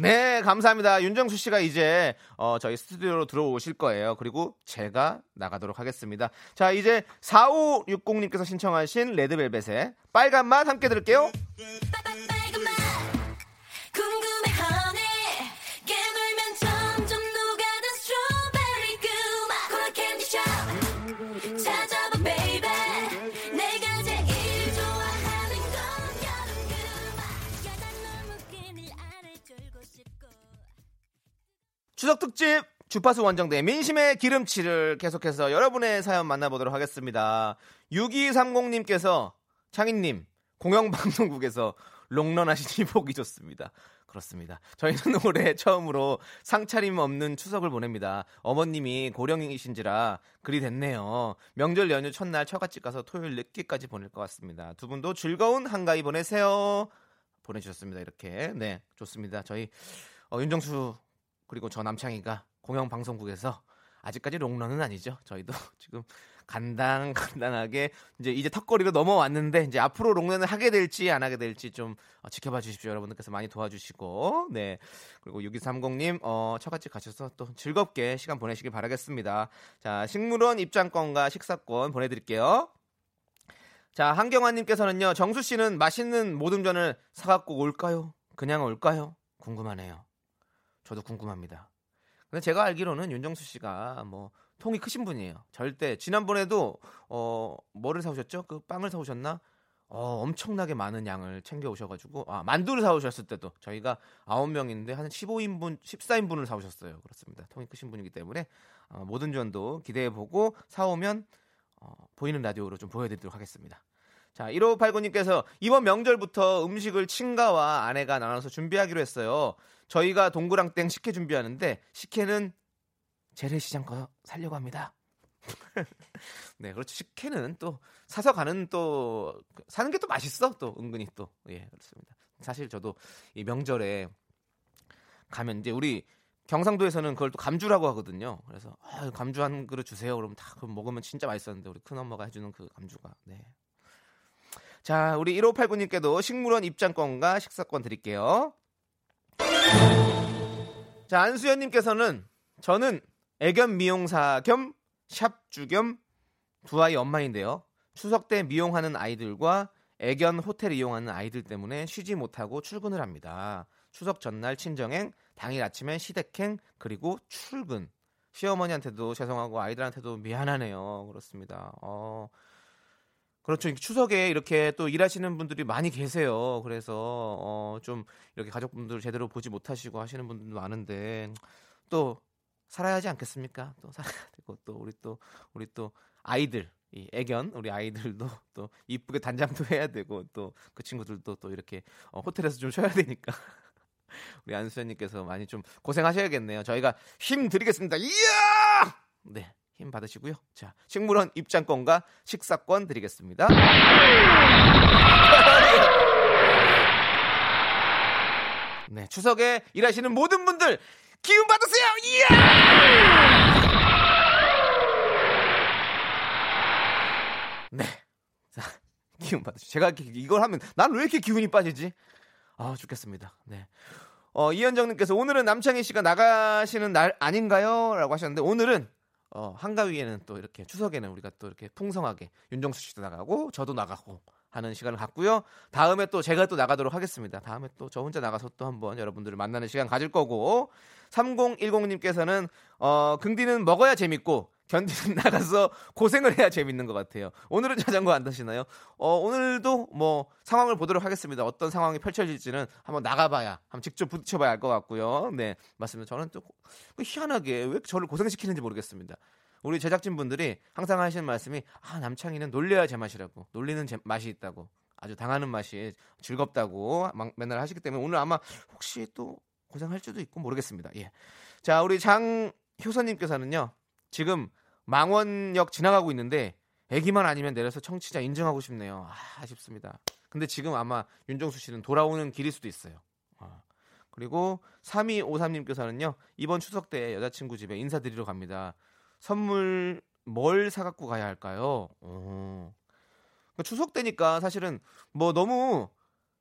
네, 감사합니다. 윤정수 씨가 이제 어, 저희 스튜디오로 들어오실 거예요. 그리고 제가 나가도록 하겠습니다. 자, 이제 4560님께서 신청하신 레드벨벳의 빨간 맛 함께 들을게요. 추석 특집 주파수 원정대 민심의 기름칠을 계속해서 여러분의 사연 만나보도록 하겠습니다. 6230님께서 창희님 공영방송국에서 롱런 하시니 보기 좋습니다. 그렇습니다. 저희는 올해 처음으로 상차림 없는 추석을 보냅니다. 어머님이 고령이신지라 그리 됐네요. 명절 연휴 첫날 처갓집 가서 토요일 늦게까지 보낼 것 같습니다. 두 분도 즐거운 한가위 보내세요. 보내주셨습니다. 이렇게 네 좋습니다. 저희 어, 윤정수 그리고 저 남창희가 공영 방송국에서 아직까지 롱런은 아니죠. 저희도 지금 간당 간당하게 이제 이제 턱걸이로 넘어왔는데 이제 앞으로 롱런을 하게 될지 안 하게 될지 좀 어, 지켜봐 주십시오. 여러분들께서 많이 도와주시고 네 그리고 6230님 어, 처갓집 가셔서 또 즐겁게 시간 보내시길 바라겠습니다. 자 식물원 입장권과 식사권 보내드릴게요. 자 한경환님께서는요 정수 씨는 맛있는 모듬전을 사갖고 올까요? 그냥 올까요? 궁금하네요. 저도 궁금합니다. 근데 제가 알기로는 윤정수 씨가 뭐 통이 크신 분이에요. 절대 지난번에도 어 뭐를 사오셨죠? 그 빵을 사오셨나? 어 엄청나게 많은 양을 챙겨 오셔가지고 아 만두를 사오셨을 때도 저희가 아홉 명인데 한 15인분, 14인분을 사오셨어요. 그렇습니다. 통이 크신 분이기 때문에 어, 모든 전도 기대해 보고 사오면 어, 보이는 라디오로 좀 보여드리도록 하겠습니다. 자, 1589님께서 이번 명절부터 음식을 친가와 아내가 나눠서 준비하기로 했어요. 저희가 동그랑땡 식혜 준비하는데 식혜는 재래시장 거 살려고 합니다. 네, 그렇죠. 식혜는 또 사서 가는 또 사는 게 또 맛있어. 또 은근히 또 예, 그렇습니다. 사실 저도 이 명절에 가면 이제 우리 경상도에서는 그걸 또 감주라고 하거든요. 그래서 아, 감주 한 그릇 주세요. 그러면 다 그거 먹으면 진짜 맛있었는데 우리 큰 엄마가 해주는 그 감주가. 네. 자, 우리 1589님께도 식물원 입장권과 식사권 드릴게요. 자, 안수연님께서는 저는 애견 미용사 겸 샵주 겸 두 아이 엄마인데요. 추석 때 미용하는 아이들과 애견 호텔 이용하는 아이들 때문에 쉬지 못하고 출근을 합니다. 추석 전날 친정행, 당일 아침엔 시댁행, 그리고 출근. 시어머니한테도 죄송하고 아이들한테도 미안하네요. 그렇습니다. 어, 그렇죠. 추석에 이렇게 또 일하시는 분들이 많이 계세요. 그래서 어, 좀 이렇게 가족분들 제대로 보지 못하시고 하시는 분들도 많은데 또 살아야 하지 않겠습니까? 또 살아야 되고 또 우리 또 우리 또 아이들 이 애견 우리 아이들도 또 이쁘게 단장도 해야 되고 또 그 친구들도 또 이렇게 어, 호텔에서 좀 쉬어야 되니까 우리 안수현님께서 많이 좀 고생하셔야겠네요. 저희가 힘 드리겠습니다. 이야! 네. 힘 받으시고요. 자, 식물원 입장권과 식사권 드리겠습니다. 네, 추석에 일하시는 모든 분들 기운 받으세요. 이야! 네. 자, 기운 받으시죠. 제가 이걸 하면 난 왜 이렇게 기운이 빠지지? 아, 죽겠습니다. 네. 어, 이현정님께서 오늘은 남창희 씨가 나가시는 날 아닌가요? 라고 하셨는데 오늘은 어, 한가위에는 또 이렇게 추석에는 우리가 또 이렇게 풍성하게 윤정수 씨도 나가고 저도 나가고 하는 시간을 갖고요. 다음에 또 제가 또 나가도록 하겠습니다. 다음에 또 저 혼자 나가서 또 한번 여러분들을 만나는 시간 가질 거고 3010님께서는 어, 긍디는 먹어야 재밌고 견디는 나가서 고생을 해야 재밌는 것 같아요. 오늘은 자전거 안 타시나요? 어, 오늘도 뭐 상황을 보도록 하겠습니다. 어떤 상황이 펼쳐질지는 한번 나가봐야, 한번 직접 부딪혀봐야 알 것 같고요. 네, 맞습니다. 저는 또 희한하게 왜 저를 고생시키는지 모르겠습니다. 우리 제작진 분들이 항상 하시는 말씀이 아 남창이는 놀려야 제맛이라고 놀리는 제, 맛이 있다고 아주 당하는 맛이 즐겁다고 막 맨날 하시기 때문에 오늘 아마 혹시 또 고생할 수도 있고 모르겠습니다. 예. 자 우리 장효선님께서는요 지금 망원역 지나가고 있는데 애기만 아니면 내려서 청취자 인증하고 싶네요. 아, 아쉽습니다. 근데 지금 아마 윤정수 씨는 돌아오는 길일 수도 있어요. 아. 그리고 3253님께서는요 이번 추석 때 여자친구 집에 인사드리러 갑니다. 선물 뭘 사갖고 가야 할까요? 오. 그러니까 추석 때니까 사실은 뭐 너무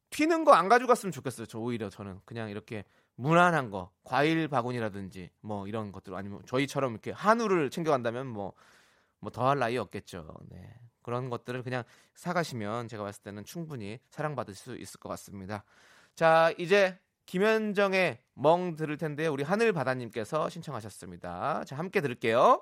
튀는 거 안 가져갔으면 좋겠어요. 저 오히려 저는 그냥 이렇게 무난한 거, 과일 바구니라든지 뭐 이런 것들 아니면 저희처럼 이렇게 한우를 챙겨간다면 뭐 뭐 더할 나위 없겠죠. 네. 그런 것들을 그냥 사가시면 제가 봤을 때는 충분히 사랑받을 수 있을 것 같습니다. 자, 이제 김현정의 멍 들을 텐데 우리 하늘바다님께서 신청하셨습니다. 자, 함께 들을게요.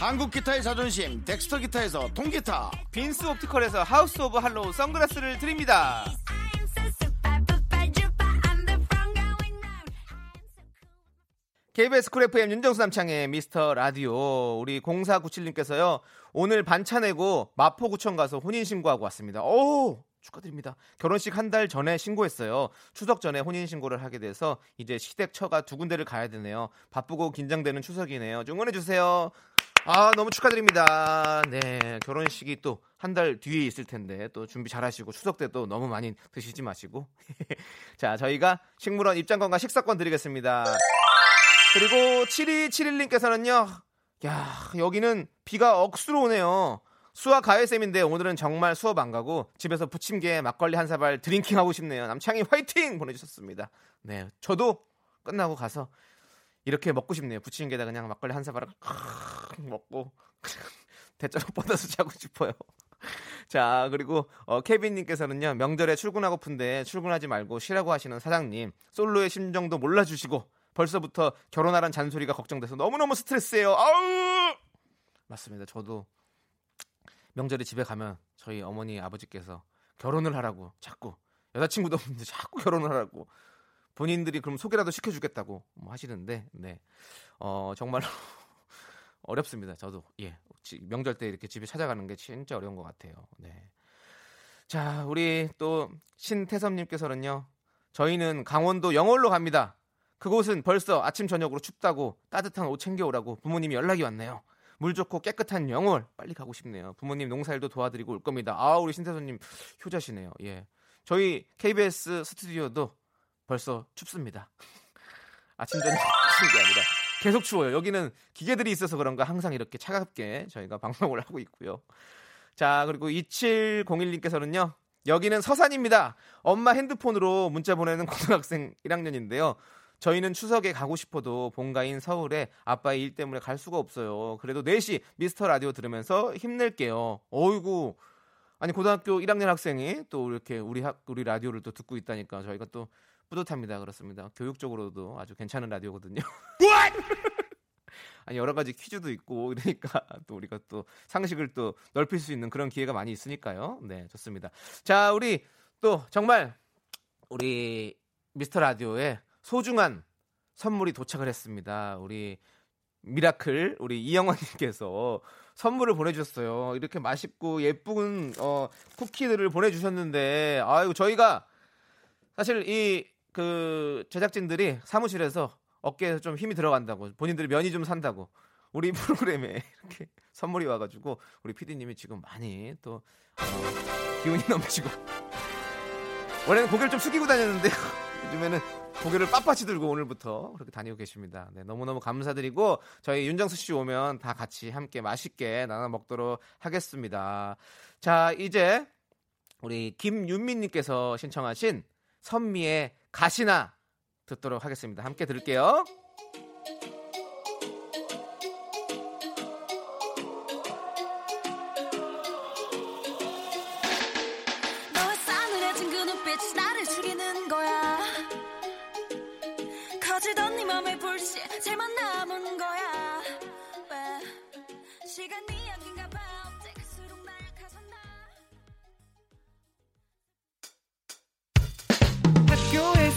한국 기타의 자존심 덱스터 기타에서 통기타. 빈스 옵티컬에서 하우스 오브 할로우 선글라스를 드립니다. KBS 쿨 FM 윤정수 남창희의 미스터 라디오. 우리 0497님께서요 오늘 반차 내고 마포구청 가서 혼인신고하고 왔습니다. 오 축하드립니다. 결혼식 한 달 전에 신고했어요. 추석 전에 혼인 신고를 하게 돼서 이제 시댁 처가 두 군데를 가야 되네요. 바쁘고 긴장되는 추석이네요. 좀 응원해 주세요. 아 너무 축하드립니다. 네 결혼식이 또 한 달 뒤에 있을 텐데 또 준비 잘하시고 추석 때 또 너무 많이 드시지 마시고. 자 저희가 식물원 입장권과 식사권 드리겠습니다. 그리고 7271님께서는요. 야, 여기는 비가 억수로 오네요. 수학 과외쌤인데 오늘은 정말 수업 안 가고 집에서 부침개 막걸리 한 사발 drinking 하고 싶네요. 남창희 화이팅 보내주셨습니다. 네, 저도 끝나고 가서 이렇게 먹고 싶네요. 부침개에다 그냥 막걸리 한 사발을 먹고 대자로 뻗어서 자고 싶어요. 자, 그리고 어, 케빈님께서는요 명절에 출근하고픈데 출근하지 말고 쉬라고 하시는 사장님 솔로의 심정도 몰라주시고 벌써부터 결혼하란 잔소리가 걱정돼서 너무너무 스트레스예요. 아우! 맞습니다. 저도 명절에 집에 가면 저희 어머니 아버지께서 결혼을 하라고 자꾸 여자친구도 없는데 자꾸 결혼을 하라고 본인들이 그럼 소개라도 시켜주겠다고 뭐 하시는데 네. 어, 정말로 어렵습니다. 저도 예 지- 명절 때 이렇게 집에 찾아가는 게 진짜 어려운 것 같아요. 네. 자 우리 또 신태섭님께서는요. 저희는 강원도 영월로 갑니다. 그곳은 벌써 아침 저녁으로 춥다고 따뜻한 옷 챙겨오라고 부모님이 연락이 왔네요. 물 좋고 깨끗한 영월 빨리 가고 싶네요. 부모님 농사일도 도와드리고 올 겁니다. 아 우리 신태섭님 효자시네요. 예, 저희 KBS 스튜디오도 벌써 춥습니다. 아침 저녁 추운 게 아니라 계속 추워요. 여기는 기계들이 있어서 그런가 항상 이렇게 차갑게 저희가 방송을 하고 있고요. 자 그리고 2701님께서는요. 여기는 서산입니다. 엄마 핸드폰으로 문자 보내는 고등학생 1학년인데요. 저희는 추석에 가고 싶어도 본가인 서울에 아빠의 일 때문에 갈 수가 없어요. 그래도 4시 미스터 라디오 들으면서 힘낼게요. 어이구. 아니 고등학교 1학년 학생이 또 이렇게 우리 학 우리 라디오를 또 듣고 있다니까 저희가 또 뿌듯합니다. 그렇습니다. 교육적으로도 아주 괜찮은 라디오거든요. 아니 여러 가지 퀴즈도 있고 이러니까 또 우리가 또 상식을 또 넓힐 수 있는 그런 기회가 많이 있으니까요. 네, 좋습니다. 자, 우리 또 정말 우리 미스터 라디오에 소중한 선물이 도착을 했습니다. 우리 미라클 우리 이영원님께서 선물을 보내주셨어요. 이렇게 맛있고 예쁜 어, 쿠키들을 보내주셨는데 아유 저희가 사실 이 그 제작진들이 사무실에서 어깨에서 좀 힘이 들어간다고 본인들이 면이 좀 산다고 우리 프로그램에 이렇게 선물이 와가지고 우리 PD님이 지금 많이 또 어, 기운이 넘치고 원래는 고개를 좀 숙이고 다녔는데요. 요즘에는 고개를 빳빳이 들고 오늘부터 그렇게 다니고 계십니다. 네, 너무너무 감사드리고 저희 윤정수 씨 오면 다 같이 함께 맛있게 나눠 먹도록 하겠습니다. 자, 이제 우리 김윤민 님께서 신청하신 선미의 가시나 듣도록 하겠습니다. 함께 들을게요.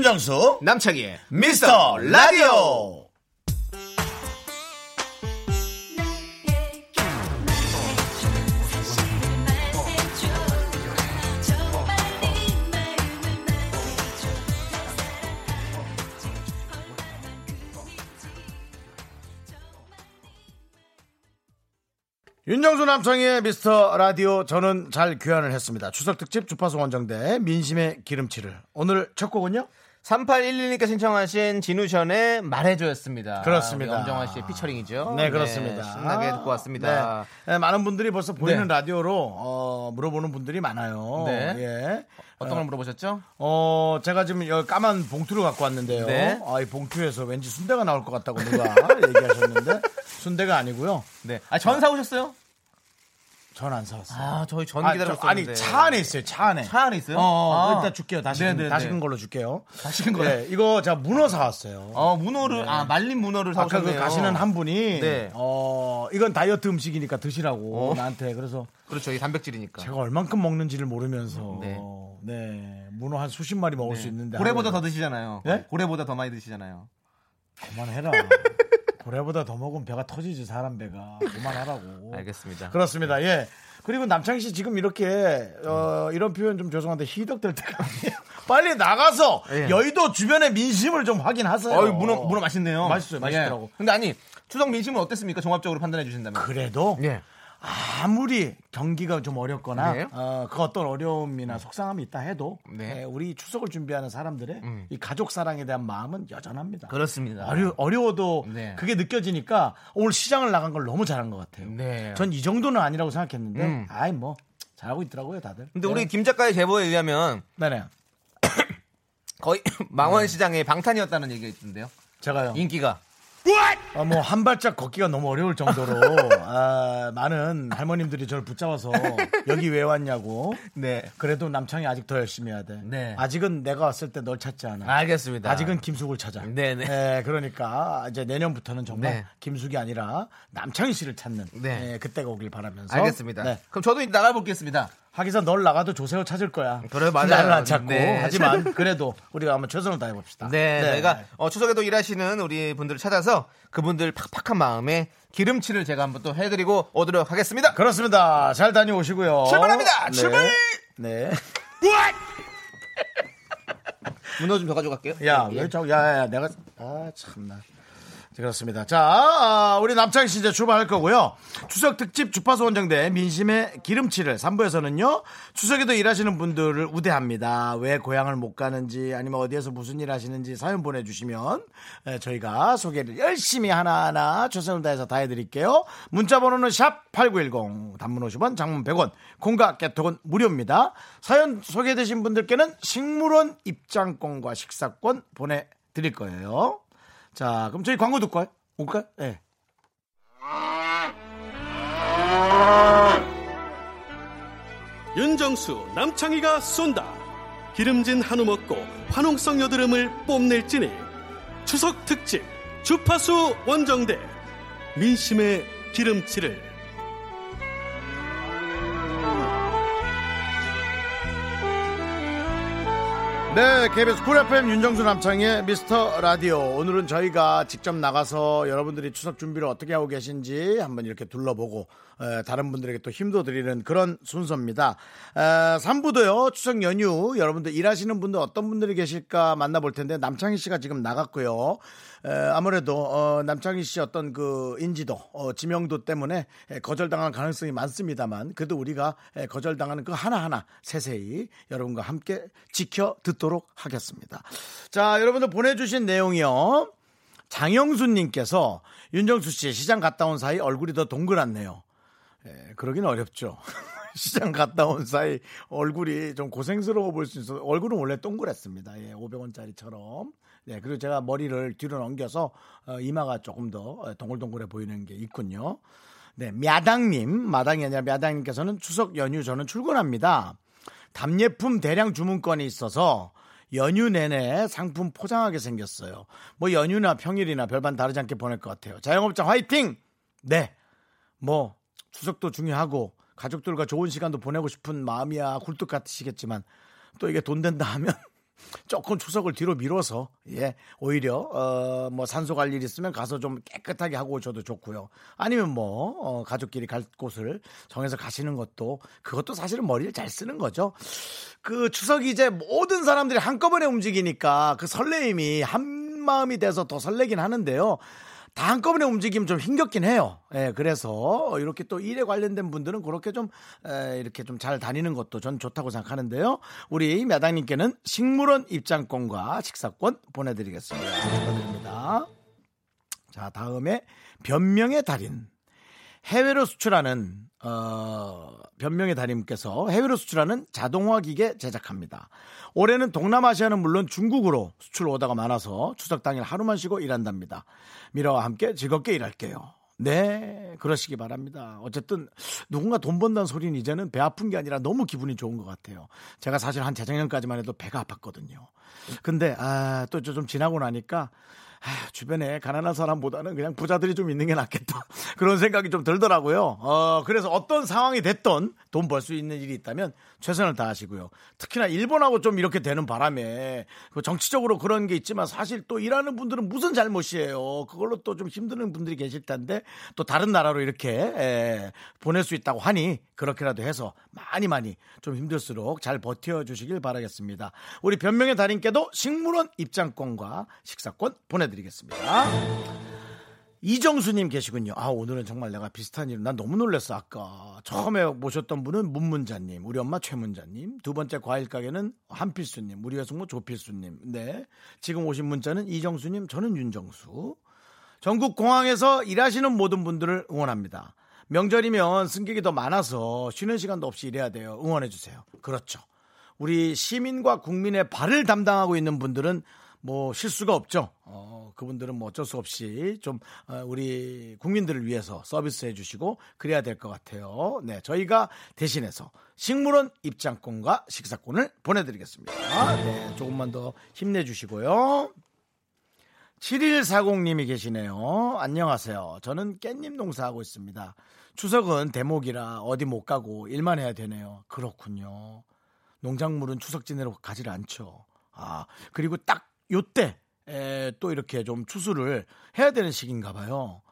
윤정수 남창희의 미스터 라디오 윤정수 남성의 미스터 라디오 저는 잘 귀환을 했습니다. 추석 특집 주파수 원정대 민심의 기름칠을 오늘 첫 곡은요? 3811님께 신청하신 진우션의 말해줘였습니다. 그렇습니다. 엄정화 씨의 피처링이죠. 네, 그렇습니다. 신나게 듣고 왔습니다. 네. 네, 많은 분들이 벌써 보이는 네. 라디오로 어, 물어보는 분들이 많아요. 네. 예. 어떤 걸 물어보셨죠? 어, 제가 지금 여기 까만 봉투를 갖고 왔는데요. 네. 아, 이 봉투에서 왠지 순대가 나올 것 같다고 누가 얘기하셨는데 순대가 아니고요. 네. 아, 전 사오셨어요? 전 안 사왔어요. 아, 저희 전 아, 기다렸었는데. 저- 아니 차 안에 있어요. 차 안에. 차 안에 있어요? 어, 어, 아. 일단 줄게요. 다시 네네네. 다시금 걸로 줄게요. 다시금 걸로? 네, 이거 제가 문어 사왔어요. 어, 문어를, 아, 말린 문어를 아까 그. 가시는 한 분이 네. 어 이건 다이어트 음식이니까 드시라고 어. 나한테 그래서 그렇죠. 이 단백질이니까. 제가 얼만큼 먹는지를 모르면서 네. 네, 문어 한 수십 마리 먹을 수 있는데 고래보다 더 하루에 드시잖아요. 네? 고래보다 더 많이 드시잖아요. 그만해라. 고래보다 더 먹으면 배가 터지지 사람 배가 그만하라고. 알겠습니다. 그렇습니다. 예. 그리고 남창희 씨 지금 이렇게 어, 이런 표현 좀 죄송한데 희덕될 때가 아니에요. 빨리 나가서 예. 여의도 주변의 민심을 좀 확인하세요. 어이, 문어, 문어 맛있네요. 맛있어요. 맛있더라고. 예. 근데 아니, 추석 민심은 어땠습니까? 종합적으로 판단해 주신다면. 그래도 예. 아무리 경기가 좀 어렵거나 네. 어, 그 어떤 어려움이나 속상함이 있다 해도 네. 예, 우리 추석을 준비하는 사람들의 음. 이 가족 사랑에 대한 마음은 여전합니다. 그렇습니다. 어려, 어려워도 네. 그게 느껴지니까 오늘 시장을 나간 걸 너무 잘한 것 같아요. 네. 전이 정도는 아니라고 생각했는데 음. 아이 뭐 잘하고 있더라고요 다들. 근데 네. 우리 김 작가의 제보에 의하면 네네 거의 망원시장의 방탄이었다는 얘기가 있던데요. 제가요. 인기가. 어, 뭐한 발짝 걷기가 너무 어려울 정도로 아, 많은 할머님들이 저를 붙잡아서 여기 왜 왔냐고. 네. 그래도 남창이 아직 더 열심히 해야 돼. 네. 아직은 내가 왔을 때 널 찾지 않아. 알겠습니다. 아직은 김숙을 찾아. 네네. 네, 그러니까 이제 내년부터는 정말 네. 김숙이 아니라 남창희 씨를 찾는 네. 네, 그때가 오길 바라면서. 알겠습니다. 네. 그럼 저도 이제 나가보겠습니다. 하기사 널 나가도 조세호 찾을 거야. 그래, 맞아요. 나를 안 찾고. 네. 하지만 그래도 우리가 한번 최선을 다해 봅시다. 네, 저희가 어, 추석에도 일하시는 우리 분들을 찾아서 그분들 팍팍한 마음에 기름칠을 제가 한번 또 해드리고 오도록 하겠습니다. 그렇습니다. 잘 다녀오시고요. 출발합니다. 출발! 네. 문어 좀 더 가져갈게요. 야, 왜 자꾸, 야, 야, 야, 내가, 아, 참나. 그렇습니다. 자, 아, 우리 남창희 씨 이제 출발할 거고요. 추석 특집 주파수 원정대 민심의 기름칠을 3부에서는요, 추석에도 일하시는 분들을 우대합니다. 왜 고향을 못 가는지, 아니면 어디에서 무슨 일 하시는지 사연 보내주시면, 에, 저희가 소개를 열심히 하나하나 최선을 다해서 다 해드릴게요. 문자 번호는 샵 8910, 단문 50원, 장문 100원, 공과 깨톡은 무료입니다. 사연 소개되신 분들께는 식물원 입장권과 식사권 보내드릴 거예요. 자, 그럼 저희 광고 듣고 올까요? 네. 윤정수 남창희가 쏜다 기름진 한우 먹고 화농성 여드름을 뽐낼지니 추석 특집 주파수 원정대 민심의 기름칠을 네, KBS 쿨 FM 윤정수 남창희의 미스터 라디오. 오늘은 저희가 직접 나가서 여러분들이 추석 준비를 어떻게 하고 계신지 한번 이렇게 둘러보고 에, 다른 분들에게 또 힘도 드리는 그런 순서입니다. 에, 3부도요, 추석 연휴 여러분들 일하시는 분들 어떤 분들이 계실까 만나볼 텐데 남창희 씨가 지금 나갔고요. 에, 아무래도 어, 남창희 씨 어떤 그 인지도, 어, 지명도 때문에 에, 거절당할 가능성이 많습니다만 그래도 우리가 에, 거절당하는 그 하나하나 세세히 여러분과 함께 지켜 듣도록 하겠습니다. 자, 여러분들 보내주신 내용이요. 장영수님께서 윤정수 씨 시장 갔다 온 사이 얼굴이 더 동그랗네요. 예, 그러긴 어렵죠. 시장 갔다 온 사이 얼굴이 좀 고생스러워 보일 수 있어. 얼굴은 원래 동그랬습니다. 예, 500원짜리처럼. 예, 그리고 제가 머리를 뒤로 넘겨서 어, 이마가 조금 더 어, 동글동글해 보이는 게 있군요. 네, 마당님, 마당이 아니라 마당님께서는 추석 연휴 저는 출근합니다. 답례품 대량 주문권이 있어서 연휴 내내 상품 포장하게 생겼어요. 뭐 연휴나 평일이나 별반 다르지 않게 보낼 것 같아요. 자영업자 화이팅! 네, 뭐 추석도 중요하고 가족들과 좋은 시간도 보내고 싶은 마음이야 굴뚝 같으시겠지만 또 이게 돈 된다 하면 조금 추석을 뒤로 미뤄서 예 오히려 어 뭐 산소 갈 일 있으면 가서 좀 깨끗하게 하고 오셔도 좋고요. 아니면 뭐 어, 가족끼리 갈 곳을 정해서 가시는 것도 그것도 사실은 머리를 잘 쓰는 거죠. 그 추석이 이제 모든 사람들이 한꺼번에 움직이니까 그 설레임이 한 마음이 돼서 더 설레긴 하는데요 다 한꺼번에 움직이면 좀 힘겹긴 해요. 예, 그래서 이렇게 또 일에 관련된 분들은 그렇게 좀 에, 이렇게 좀 잘 다니는 것도 전 좋다고 생각하는데요. 우리 매당님께는 식물원 입장권과 식사권 보내드리겠습니다. 자, 다음에 변명의 달인. 해외로 수출하는 어, 변명의 달인께서 해외로 수출하는 자동화 기계 제작합니다. 올해는 동남아시아는 물론 중국으로 수출 오다가 많아서 추석 당일 하루만 쉬고 일한답니다. 미라와 함께 즐겁게 일할게요. 네, 그러시기 바랍니다. 어쨌든 누군가 돈 번다는 소리는 이제는 배 아픈 게 아니라 너무 기분이 좋은 것 같아요. 제가 사실 한 재작년까지만 해도 배가 아팠거든요. 근데 아, 또 좀 지나고 나니까 아, 주변에 가난한 사람보다는 그냥 부자들이 좀 있는 게 낫겠다. 그런 생각이 좀 들더라고요. 어, 그래서 어떤 상황이 됐던 돈 벌 수 있는 일이 있다면 최선을 다하시고요. 특히나 일본하고 좀 이렇게 되는 바람에 그 정치적으로 그런 게 있지만 사실 또 일하는 분들은 무슨 잘못이에요. 그걸로 또 좀 힘드는 분들이 계실 텐데 또 다른 나라로 이렇게 에, 보낼 수 있다고 하니 그렇게라도 해서 많이 많이 좀 힘들수록 잘 버텨 주시길 바라겠습니다. 우리 변명의 달인께도 식물원 입장권과 식사권 보내 드리겠습니다. 이정수님 계시군요. 아, 오늘은 정말 내가 비슷한 일, 난 너무 놀랐어, 아까. 처음에 모셨던 분은 문문자님, 우리 엄마 최문자님, 두 번째 과일 가게는 한필수님, 우리 회숙모 조필수님, 네. 지금 오신 문자는 이정수님, 저는 윤정수. 전국 공항에서 일하시는 모든 분들을 응원합니다. 명절이면 승객이 더 많아서 쉬는 시간도 없이 일해야 돼요. 응원해주세요. 그렇죠. 우리 시민과 국민의 발을 담당하고 있는 분들은 뭐 실수가 없죠. 어, 그분들은 뭐 어쩔 수 없이 좀 어, 우리 국민들을 위해서 서비스 해주시고 그래야 될 것 같아요. 네, 저희가 대신해서 식물원 입장권과 식사권을 보내드리겠습니다. 네, 조금만 더 힘내주시고요. 7140님이 계시네요. 안녕하세요. 저는 깻잎 농사하고 있습니다. 추석은 대목이라 어디 못 가고 일만 해야 되네요. 그렇군요. 농작물은 추석 지내러 가지를 않죠. 아, 그리고 딱 요때 에, 또 이렇게 좀 추수를 해야 되는 시기인가 봐요.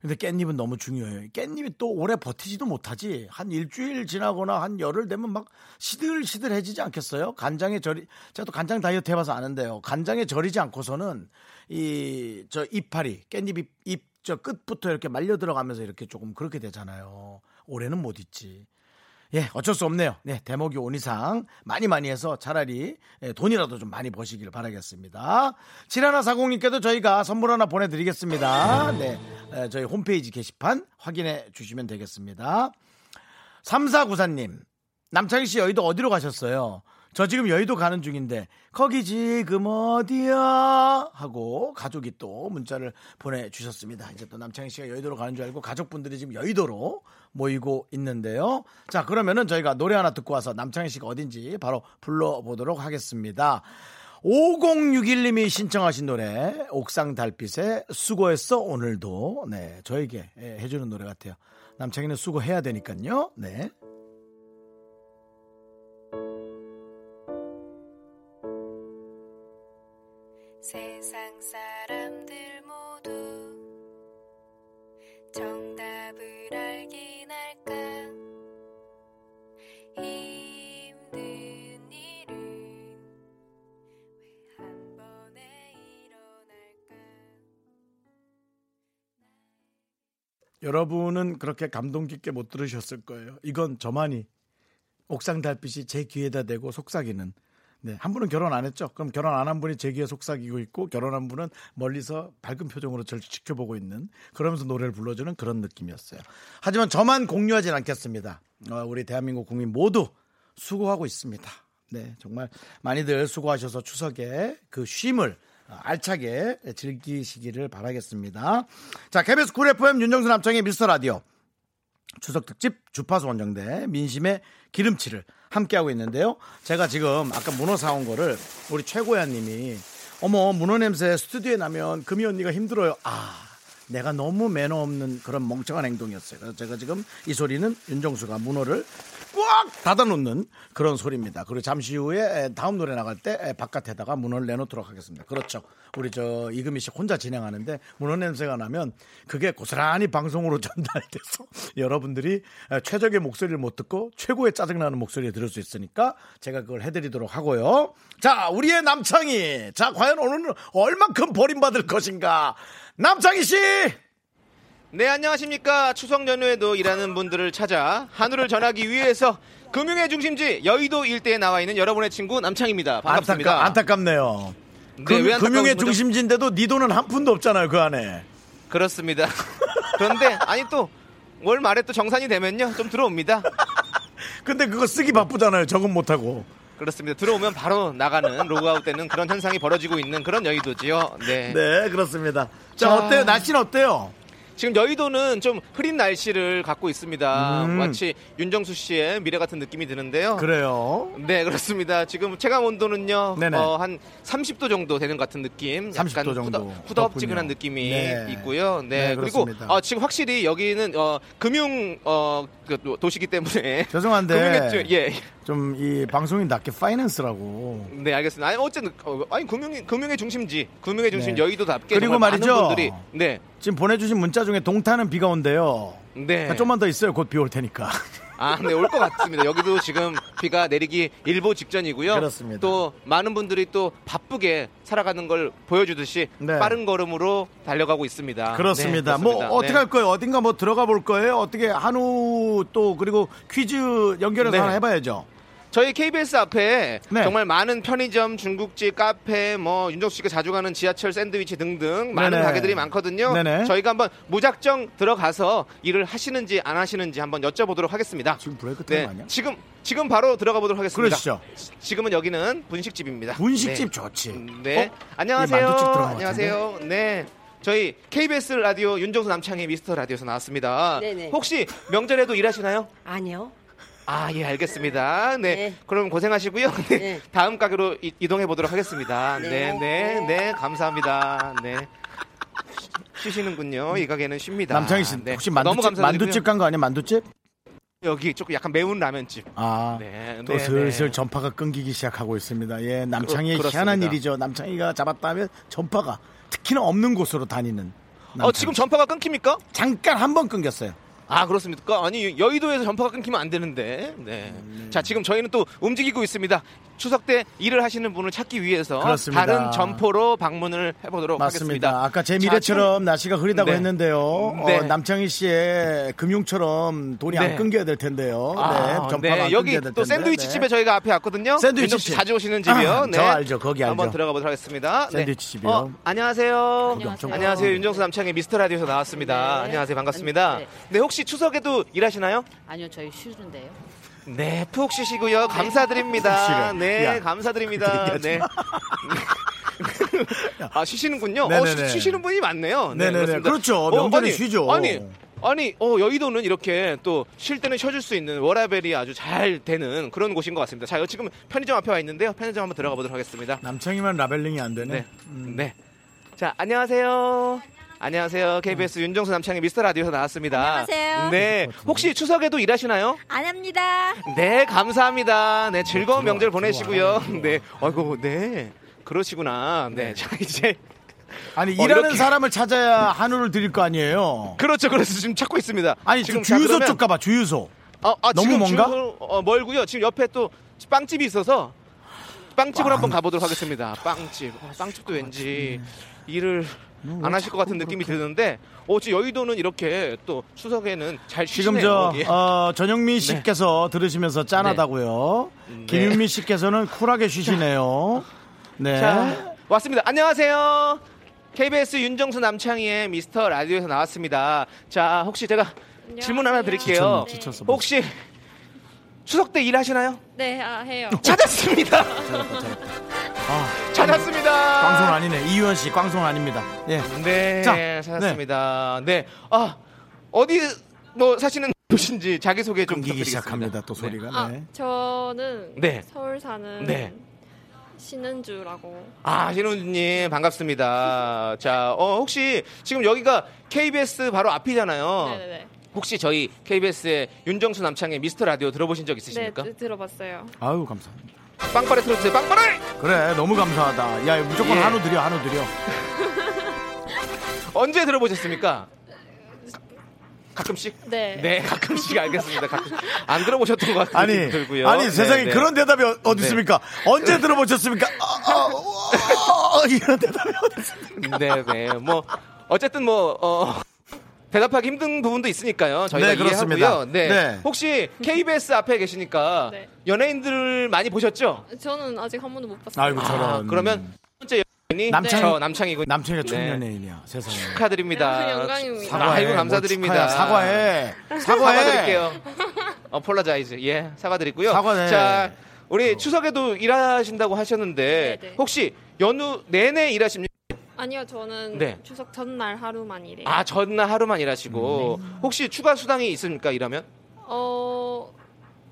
근데 깻잎은 너무 중요해요. 깻잎이 또 오래 버티지도 못하지. 한 일주일 지나거나 한 열흘 되면 막 시들시들해지지 않겠어요? 간장에 절이, 제가 또 간장 다이어트 해봐서 아는데요. 간장에 절이지 않고서는 이, 저 이파리, 깻잎 잎, 잎, 저 끝부터 이렇게 말려 들어가면서 이렇게 조금 그렇게 되잖아요. 올해는 못 있지. 예, 어쩔 수 없네요. 네, 대목이 온 이상 많이 많이 해서 차라리 예, 돈이라도 좀 많이 버시길 바라겠습니다. 7140님께도 저희가 선물 하나 보내드리겠습니다. 네, 에, 저희 홈페이지 게시판 확인해 주시면 되겠습니다. 3494님, 남창희 씨 여의도 어디로 가셨어요? 저 지금 여의도 가는 중인데 거기 지금 어디야 하고 가족이 또 문자를 보내주셨습니다. 이제 또 남창희 씨가 여의도로 가는 줄 알고 가족분들이 지금 여의도로 모이고 있는데요. 자 그러면은 저희가 노래 하나 듣고 와서 남창희 씨가 어딘지 바로 불러보도록 하겠습니다. 5061님이 신청하신 노래 옥상 달빛에 수고했어 오늘도 네 저에게 예, 해주는 노래 같아요. 남창희는 수고해야 되니까요. 네. 세상 여러분은 그렇게 감동 깊게 못 들으셨을 거예요. 이건 저만이 옥상 달빛이 제 귀에다 대고 속삭이는. 네, 한 분은 결혼 안 했죠. 그럼 결혼 안 한 분이 제 귀에 속삭이고 있고 결혼한 분은 멀리서 밝은 표정으로 저를 지켜보고 있는 그러면서 노래를 불러주는 그런 느낌이었어요. 하지만 저만 공유하진 않겠습니다. 어, 우리 대한민국 국민 모두 수고하고 있습니다. 네, 정말 많이들 수고하셔서 추석에 그 쉼을 알차게 즐기시기를 바라겠습니다. 자, KBS 쿨 FM 윤정수 남창희의 미스터 라디오 추석 특집 주파수 원정대 민심의 기름칠을 함께하고 있는데요. 제가 지금 아까 문어 사온 거를 우리 최고야 님이 어머 문어 냄새 스튜디오에 나면 금이 언니가 힘들어요. 아 내가 너무 매너 없는 그런 멍청한 행동이었어요. 그래서 제가 지금 이 소리는 윤정수가 문어를 꽉 닫아놓는 그런 소리입니다. 그리고 잠시 후에 에, 다음 노래 나갈 때 에, 바깥에다가 문어를 내놓도록 하겠습니다. 그렇죠. 우리 저 이금희 씨 혼자 진행하는데 문어 냄새가 나면 그게 고스란히 방송으로 전달돼서 여러분들이 에, 최적의 목소리를 못 듣고 최고의 짜증나는 목소리를 들을 수 있으니까 제가 그걸 해드리도록 하고요. 자, 우리의 남창희. 자, 과연 오늘은 얼만큼 버림받을 것인가? 남창희 씨! 네, 안녕하십니까. 추석 연휴에도 일하는 분들을 찾아 한우를 전하기 위해서 금융의 중심지 여의도 일대에 나와 있는 여러분의 친구 남창입니다. 반갑습니다. 안타깝, 안타깝네요. 네, 금, 왜 금융의 거죠? 중심지인데도 네 돈은 한 푼도 없잖아요, 그 안에. 그렇습니다. 그런데 아니 또 월 말에 또 정산이 되면요 좀 들어옵니다. 근데 그거 쓰기 바쁘잖아요, 적응 못하고. 그렇습니다. 들어오면 바로 나가는 로그아웃 되는 그런 현상이 벌어지고 있는 그런 여의도지요. 네. 네, 그렇습니다. 자, 자. 어때요? 날씨는 어때요? 지금 여의도는 좀 흐린 날씨를 갖고 있습니다. 음. 마치 윤정수 씨의 미래 같은 느낌이 드는데요. 그래요. 네, 그렇습니다. 지금 체감 온도는요. 어, 한 30도 정도 되는 것 같은 느낌. 30도 정도. 후덥, 후덥지근한. 느낌이 네. 있고요. 네, 네, 그리고. 어, 지금 확실히 여기는 어, 금융 어, 그 도- 도시기 때문에 죄송한데. 금융의 주- 예. 좀 이 방송인답게 파이낸스라고. 네, 알겠습니다. 아니 어쨌든 어, 아니 금융의 금융의 중심지, 금융의 중심 네. 여의도답게 그리고 말이죠. 분들이 네. 지금 보내주신 문자 중에 동타는 비가 온대요. 네. 그러니까 좀만 더 있어요. 곧 비 올 테니까. 아, 네, 올 것 같습니다. 여기도 지금 비가 내리기 일보 직전이고요. 그렇습니다. 또 많은 분들이 또 바쁘게 살아가는 걸 보여주듯이 네. 빠른 걸음으로 달려가고 있습니다. 그렇습니다. 네, 뭐 그렇습니다. 어떻게 네. 할 거예요? 어딘가 뭐 들어가 볼 거예요? 어떻게 한우 또 그리고 퀴즈 연결해서 네. 하나 해봐야죠. 저희 KBS 앞에 네. 정말 많은 편의점, 중국집, 카페, 뭐 윤정수 씨가 자주 가는 지하철 샌드위치 등등 많은 네네. 가게들이 많거든요. 네네. 저희가 한번 무작정 들어가서 일을 하시는지 안 하시는지 한번 여쭤보도록 하겠습니다. 지금 break time 네, 아니야? 지금 지금 바로 들어가 보도록 하겠습니다. 그러시죠. 지금은 여기는 분식집입니다. 분식집 네. 좋지. 네. 어? 안녕하세요. 안녕하세요. 네. 저희 KBS 라디오 윤정수 남창희 미스터 라디오에서 나왔습니다. 네네. 혹시 명절에도 일하시나요? 아니요. 아, 예, 알겠습니다. 네. 네. 그럼 고생하시고요. 네. 네. 다음 가게로 이- 이동해 보도록 하겠습니다. 네, 네. 네, 네. 감사합니다. 네. 쉬- 쉬시는군요. 이 가게는 쉽니다. 남창희 씨 네. 혹시 너무 만두집. 만두집 간 거 아니야? 만두집? 여기 조금 약간 매운 라면집. 아. 네. 또 네, 슬슬 네. 전파가 끊기기 시작하고 있습니다. 예, 남창희의 그-. 희한한 일이죠. 남창희가 잡았다면 전파가 특히나 없는 곳으로 다니는. 어, 남창희 지금 씨. 전파가 끊깁니까? 잠깐 한 번 끊겼어요. 아 그렇습니까? 아니 여의도에서 전파가 끊기면 안 되는데. 네. 자 지금 저희는 또 움직이고 있습니다. 추석 때 일을 하시는 분을 찾기 위해서 그렇습니다. 다른 점포로 방문을 해보도록 맞습니다. 하겠습니다. 아까 제 자, 미래처럼 날씨가 흐리다고 네. 했는데요. 네. 어, 남창희 씨의 금융처럼 돈이 안 네. 끊겨야 될 텐데요. 아, 네, 전파가 네, 안 여기 또 텐데. 샌드위치 네. 집에 저희가 앞에 왔거든요. 샌드위치 집. 자주 오시는 집이요. 네. 아, 저 알죠. 거기 알죠. 한번 들어가 보도록 하겠습니다. 샌드위치 집이요. 어, 안녕하세요. 엄청 안녕하세요. 윤정수 남창의 미스터 라디오에서 나왔습니다. 안녕하세요. 반갑습니다. 네. 네, 혹시 추석에도 일하시나요? 아니요, 저희 쉬는데요. 네, 푹 쉬시고요. 감사드립니다. 푹 쉬래. 네, 야. 감사드립니다. 그렇게 네. 아, 쉬시는군요. 어, 네네네. 쉬- 쉬시는 분이 많네요. 네, 네네네. 그렇습니다. 그렇죠. 명절에 아니, 쉬죠. 아니, 아니, 어, 여의도는 이렇게 또 쉴 때는 쉬어줄 수 있는 워라벨이 아주 잘 되는 그런 곳인 것 같습니다. 자, 지금 편의점 앞에 와 있는데요. 편의점 한번 들어가 보도록 하겠습니다. 남창희만 라벨링이 안 되네. 네. 네. 자, 안녕하세요. 안녕하세요. KBS 윤정수 남창의 미스터 라디오에서 나왔습니다. 안녕하세요. 네. 혹시 추석에도 일하시나요? 안 합니다. 네, 감사합니다. 네, 즐거운 명절 보내시고요. 들어와. 네. 아이고, 네. 그러시구나. 네. 자, 이제 아니 어, 일하는 이렇게. 사람을 찾아야 한우를 드릴 거 아니에요. 그렇죠. 그래서 지금 찾고 있습니다. 아니 지금 지금 주유소 자, 그러면- 쪽 가봐 주유소. 어, 아, 너무 지금 먼가? 주유소, 어, 멀고요. 지금 옆에 또 빵집이 있어서 빵집을 한번 가보도록 하겠습니다. 빵집. 어, 빵집도 왠지 일을 안 하실 것 같은 느낌이 드는데, 어, 지금 여의도는 이렇게 또 추석에는 잘 지금 쉬시네요. 저 여기. 어, 전영민 씨께서 들으시면서 짠하다고요. 네. 김윤미 씨께서는 쿨하게 쉬시네요. 네. 자, 왔습니다. 안녕하세요. KBS 윤정수 남창희의 미스터 라디오에서 나왔습니다. 자, 혹시 제가 질문 하나 드릴게요. 지쳤네, 지쳤어, 혹시 추석 때 일하시나요? 네, 아, 해요. 찾았습니다. 아, 찾았습니다. 꽝송 아니네. 이유연 씨 꽝송 아닙니다. 예. 네, 자, 찾았습니다. 네. 아, 어디 뭐 사시는 곳인지 자기 소개 좀 끊기기 부탁드리겠습니다. 시작합니다. 또 네. 소리가. 아, 네. 저는 네. 서울 사는 네. 신은주라고. 아, 신우님 반갑습니다. 자, 어, 혹시 지금 여기가 KBS 바로 앞이잖아요. 네네네. 혹시 저희 KBS의 윤정수 남창의 미스터 라디오 들어보신 적 있으십니까? 네, 들어봤어요. 아유 감사합니다. 빵빠레 틀어주세요. 빵빠레! 그래 너무 감사하다. 야 무조건 예. 한우 드려 한우 드려. 언제 들어보셨습니까? 가끔씩? 네. 네, 가끔씩 알겠습니다. 가끔 안 들어보셨던 것 같은 아니 들고요. 아니 네, 세상에 네. 그런 대답이 어- 어디 네. 있습니까? 언제 들어보셨습니까? 아, 아, 와, 이런 대답이 어디 있습니까? 네, 네. 뭐 어쨌든 뭐 어, 대답하기 힘든 부분도 있으니까요. 저희가 네, 그렇습니다. 이해하고요. 네. 네. 혹시 KBS 앞에 계시니까 네. 연예인들을 많이 보셨죠? 저는 아직 한 번도 못 봤어요. 아이고 저런. 아, 그러면 첫 번째 연예인이 남창희- 저 남창이고 남편이가 네. 세상에. 축하드립니다. 네, 영광입니다. 사과해. 아이고 뭐 감사드립니다. 축하야. 사과해. 사과해. 사과드릴게요. apologize. 예, 사과드리고요. 사과해. 자, 우리 추석에도 일하신다고 하셨는데 네, 네. 혹시 연휴 내내 일하십니까? 아니요, 저는 네. 추석 전날 하루만 일해요. 아, 전날 하루만 일하시고 음. 혹시 추가 수당이 있습니까? 일하면? 어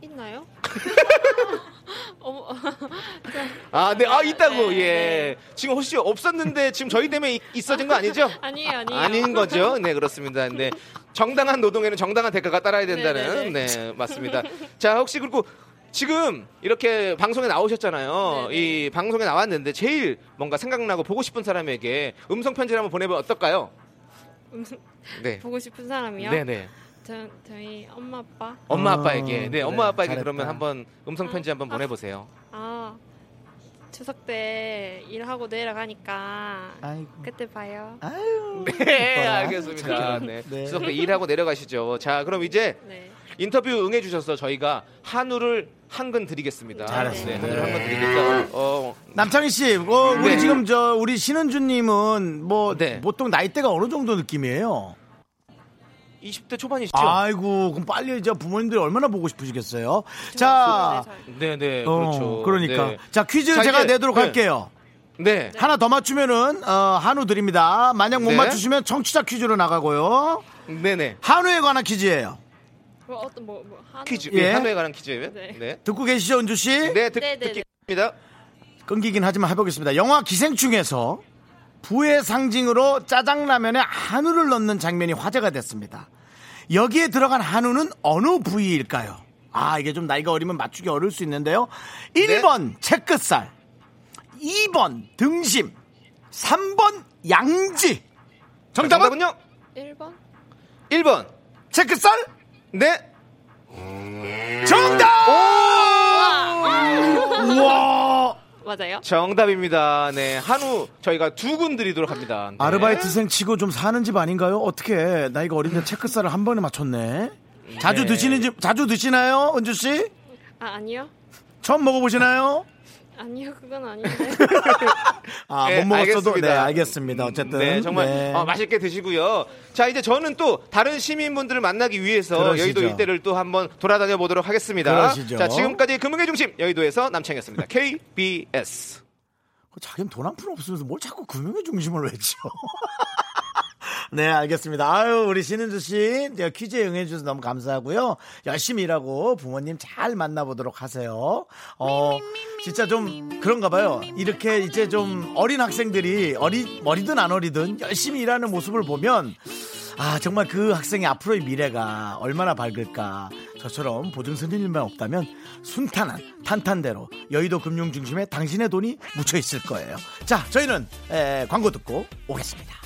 있나요? 아, 네, 아 있다고. 네, 예. 네. 지금 혹시 없었는데 지금 저희 때문에 이- 있어진 거 아니죠? 아니에요, 아니에요. 아닌 거죠. 네, 그렇습니다. 네. 정당한 노동에는 정당한 대가가 따라야 된다는 네, 네, 맞습니다. 자, 혹시 그리고 지금 이렇게 방송에 나오셨잖아요. 네, 네. 이 방송에 나왔는데 제일 뭔가 생각나고 보고 싶은 사람에게 음성 편지를 한번 보내면 어떨까요? 네. 보고 싶은 사람이요? 네, 네. 저, 저희 엄마 아빠. 엄마 어, 아빠에게. 네, 그래, 엄마 아빠에게 잘했다. 그러면 한번 음성 편지 한번 보내 보세요. 아 추석 때 일하고 내려가니까 아이고. 그때 봐요. 아유. 네, 이뻐라. 알겠습니다. 네. 네. 추석 때 일하고 내려가시죠. 자, 그럼 이제 네. 인터뷰 응해 주셔서 저희가 한우를 한근 드리겠습니다. 잘했습니다. 네, 한우를 한근 드리겠다. 어, 남창희 씨, 어, 우리 네. 지금 저 우리 신은주님은 뭐 네. 보통 나이대가 어느 정도 느낌이에요? 20대 초반이시죠? 아이고, 그럼 빨리 이제 부모님들이 얼마나 보고 싶으시겠어요? 자, 네, 네, 어, 그렇죠. 그러니까 네. 자 퀴즈 자, 제가 이제, 내도록 네. 할게요. 네. 하나 더 맞추면은 어, 한우 드립니다. 만약 못 네. 맞추시면 청취자 퀴즈로 나가고요. 네, 네. 한우에 관한 퀴즈예요. 뭐 어떤 뭐, 뭐 한우? 퀴즈. 예. 예. 한우에 관한 퀴즈예요. 네. 네. 듣고 계시죠, 은주 씨? 네, 듣, 네, 네, 듣겠습니다. 끊기긴 하지만 해보겠습니다. 영화 기생충에서 부의 상징으로 짜장라면에 한우를 넣는 장면이 화제가 됐습니다. 여기에 들어간 한우는 어느 부위일까요? 아, 이게 좀 나이가 어리면 맞추기 어려울 수 있는데요. 1번 채끝살, 2번 등심, 3번 양지. 정답은 정답은요? 1번? 1번. 채끝살? 네. 정답! 우와! 맞아요? 정답입니다. 네. 한우 저희가 두 군 드리도록 합니다. 네. 아르바이트생 치고 좀 사는 집 아닌가요? 어떻게 나이가 어린데 체크살을 한 번에 맞췄네. 자주 네. 드시는 집 자주 드시나요, 은주 씨? 아 아니요? 처음 먹어보시나요? 아니요 그건 아닌데. 아, 네, 못 먹었어도 알겠습니다. 네, 알겠습니다. 어쨌든 네, 정말 네. 어, 맛있게 드시고요. 자, 이제 저는 또 다른 시민분들을 만나기 위해서 그러시죠. 여의도 일대를 또 한번 돌아다녀 보도록 하겠습니다. 그러시죠. 자, 지금까지 금융의 중심 여의도에서 남창이었습니다. KBS. 자기는 돈 한 푼 없으면서 뭘 자꾸 금융의 중심을 외쳐. 네, 알겠습니다. 아유, 우리 신은주 씨, 퀴즈에 응해주셔서 너무 감사하고요. 열심히 일하고 부모님 잘 만나보도록 하세요. 어, 진짜 좀 그런가 봐요. 이렇게 이제 좀 어린 학생들이 어리, 어리든 안 어리든 열심히 일하는 모습을 보면 아, 정말 그 학생의 앞으로의 미래가 얼마나 밝을까. 저처럼 보증서는 일만 없다면 순탄한 탄탄대로 여의도 금융 중심에 당신의 돈이 묻혀 있을 거예요. 자, 저희는 에, 광고 듣고 오겠습니다.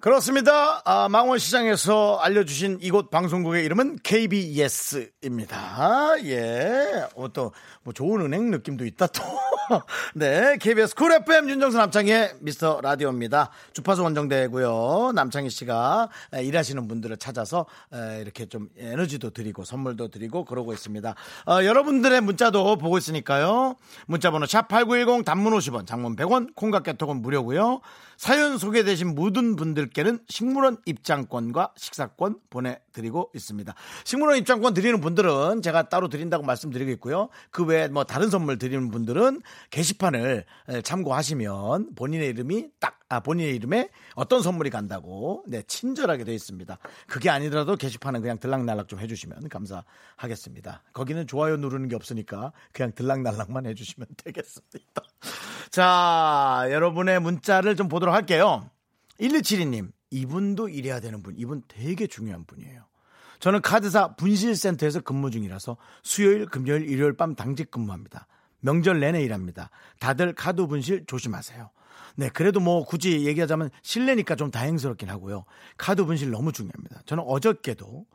그렇습니다. 아, 망원시장에서 알려주신 이곳 방송국의 이름은 KBS입니다. 예. 어, 또, 뭐 좋은 은행 느낌도 있다 또. 네, KBS 쿨 FM 윤정수 남창희의 미스터 라디오입니다. 주파수 원정대고요. 남창희 씨가 에, 일하시는 분들을 찾아서 에, 이렇게 좀 에너지도 드리고 선물도 드리고 그러고 있습니다. 어, 여러분들의 문자도 보고 있으니까요. 문자번호 샵8910 단문 50원, 장문 100원, 콩깍개톡은 무료고요. 사연 소개되신 모든 분들께는 식물원 입장권과 식사권 보내 드리고 있습니다. 식물원 입장권 드리는 분들은 제가 따로 드린다고 말씀드리고 있고요. 그 외에 뭐 다른 선물 드리는 분들은 게시판을 에, 참고하시면 본인의 이름이 딱, 아, 본인의 이름에 어떤 선물이 간다고, 네, 친절하게 되어 있습니다. 그게 아니더라도 게시판은 그냥 들락날락 좀 해주시면 감사하겠습니다. 거기는 좋아요 누르는 게 없으니까 그냥 들락날락만 해주시면 되겠습니다. 자, 여러분의 문자를 좀 보도록 할게요. 1272님, 이분도 일해야 되는 분, 이분 되게 중요한 분이에요. 저는 카드사 분실센터에서 근무 중이라서 수요일, 금요일, 일요일 밤 당직 근무합니다. 명절 내내 일합니다. 다들 카드 분실 조심하세요. 네, 그래도 뭐 굳이 얘기하자면 실내니까 좀 다행스럽긴 하고요. 카드 분실 너무 중요합니다. 저는 어저께도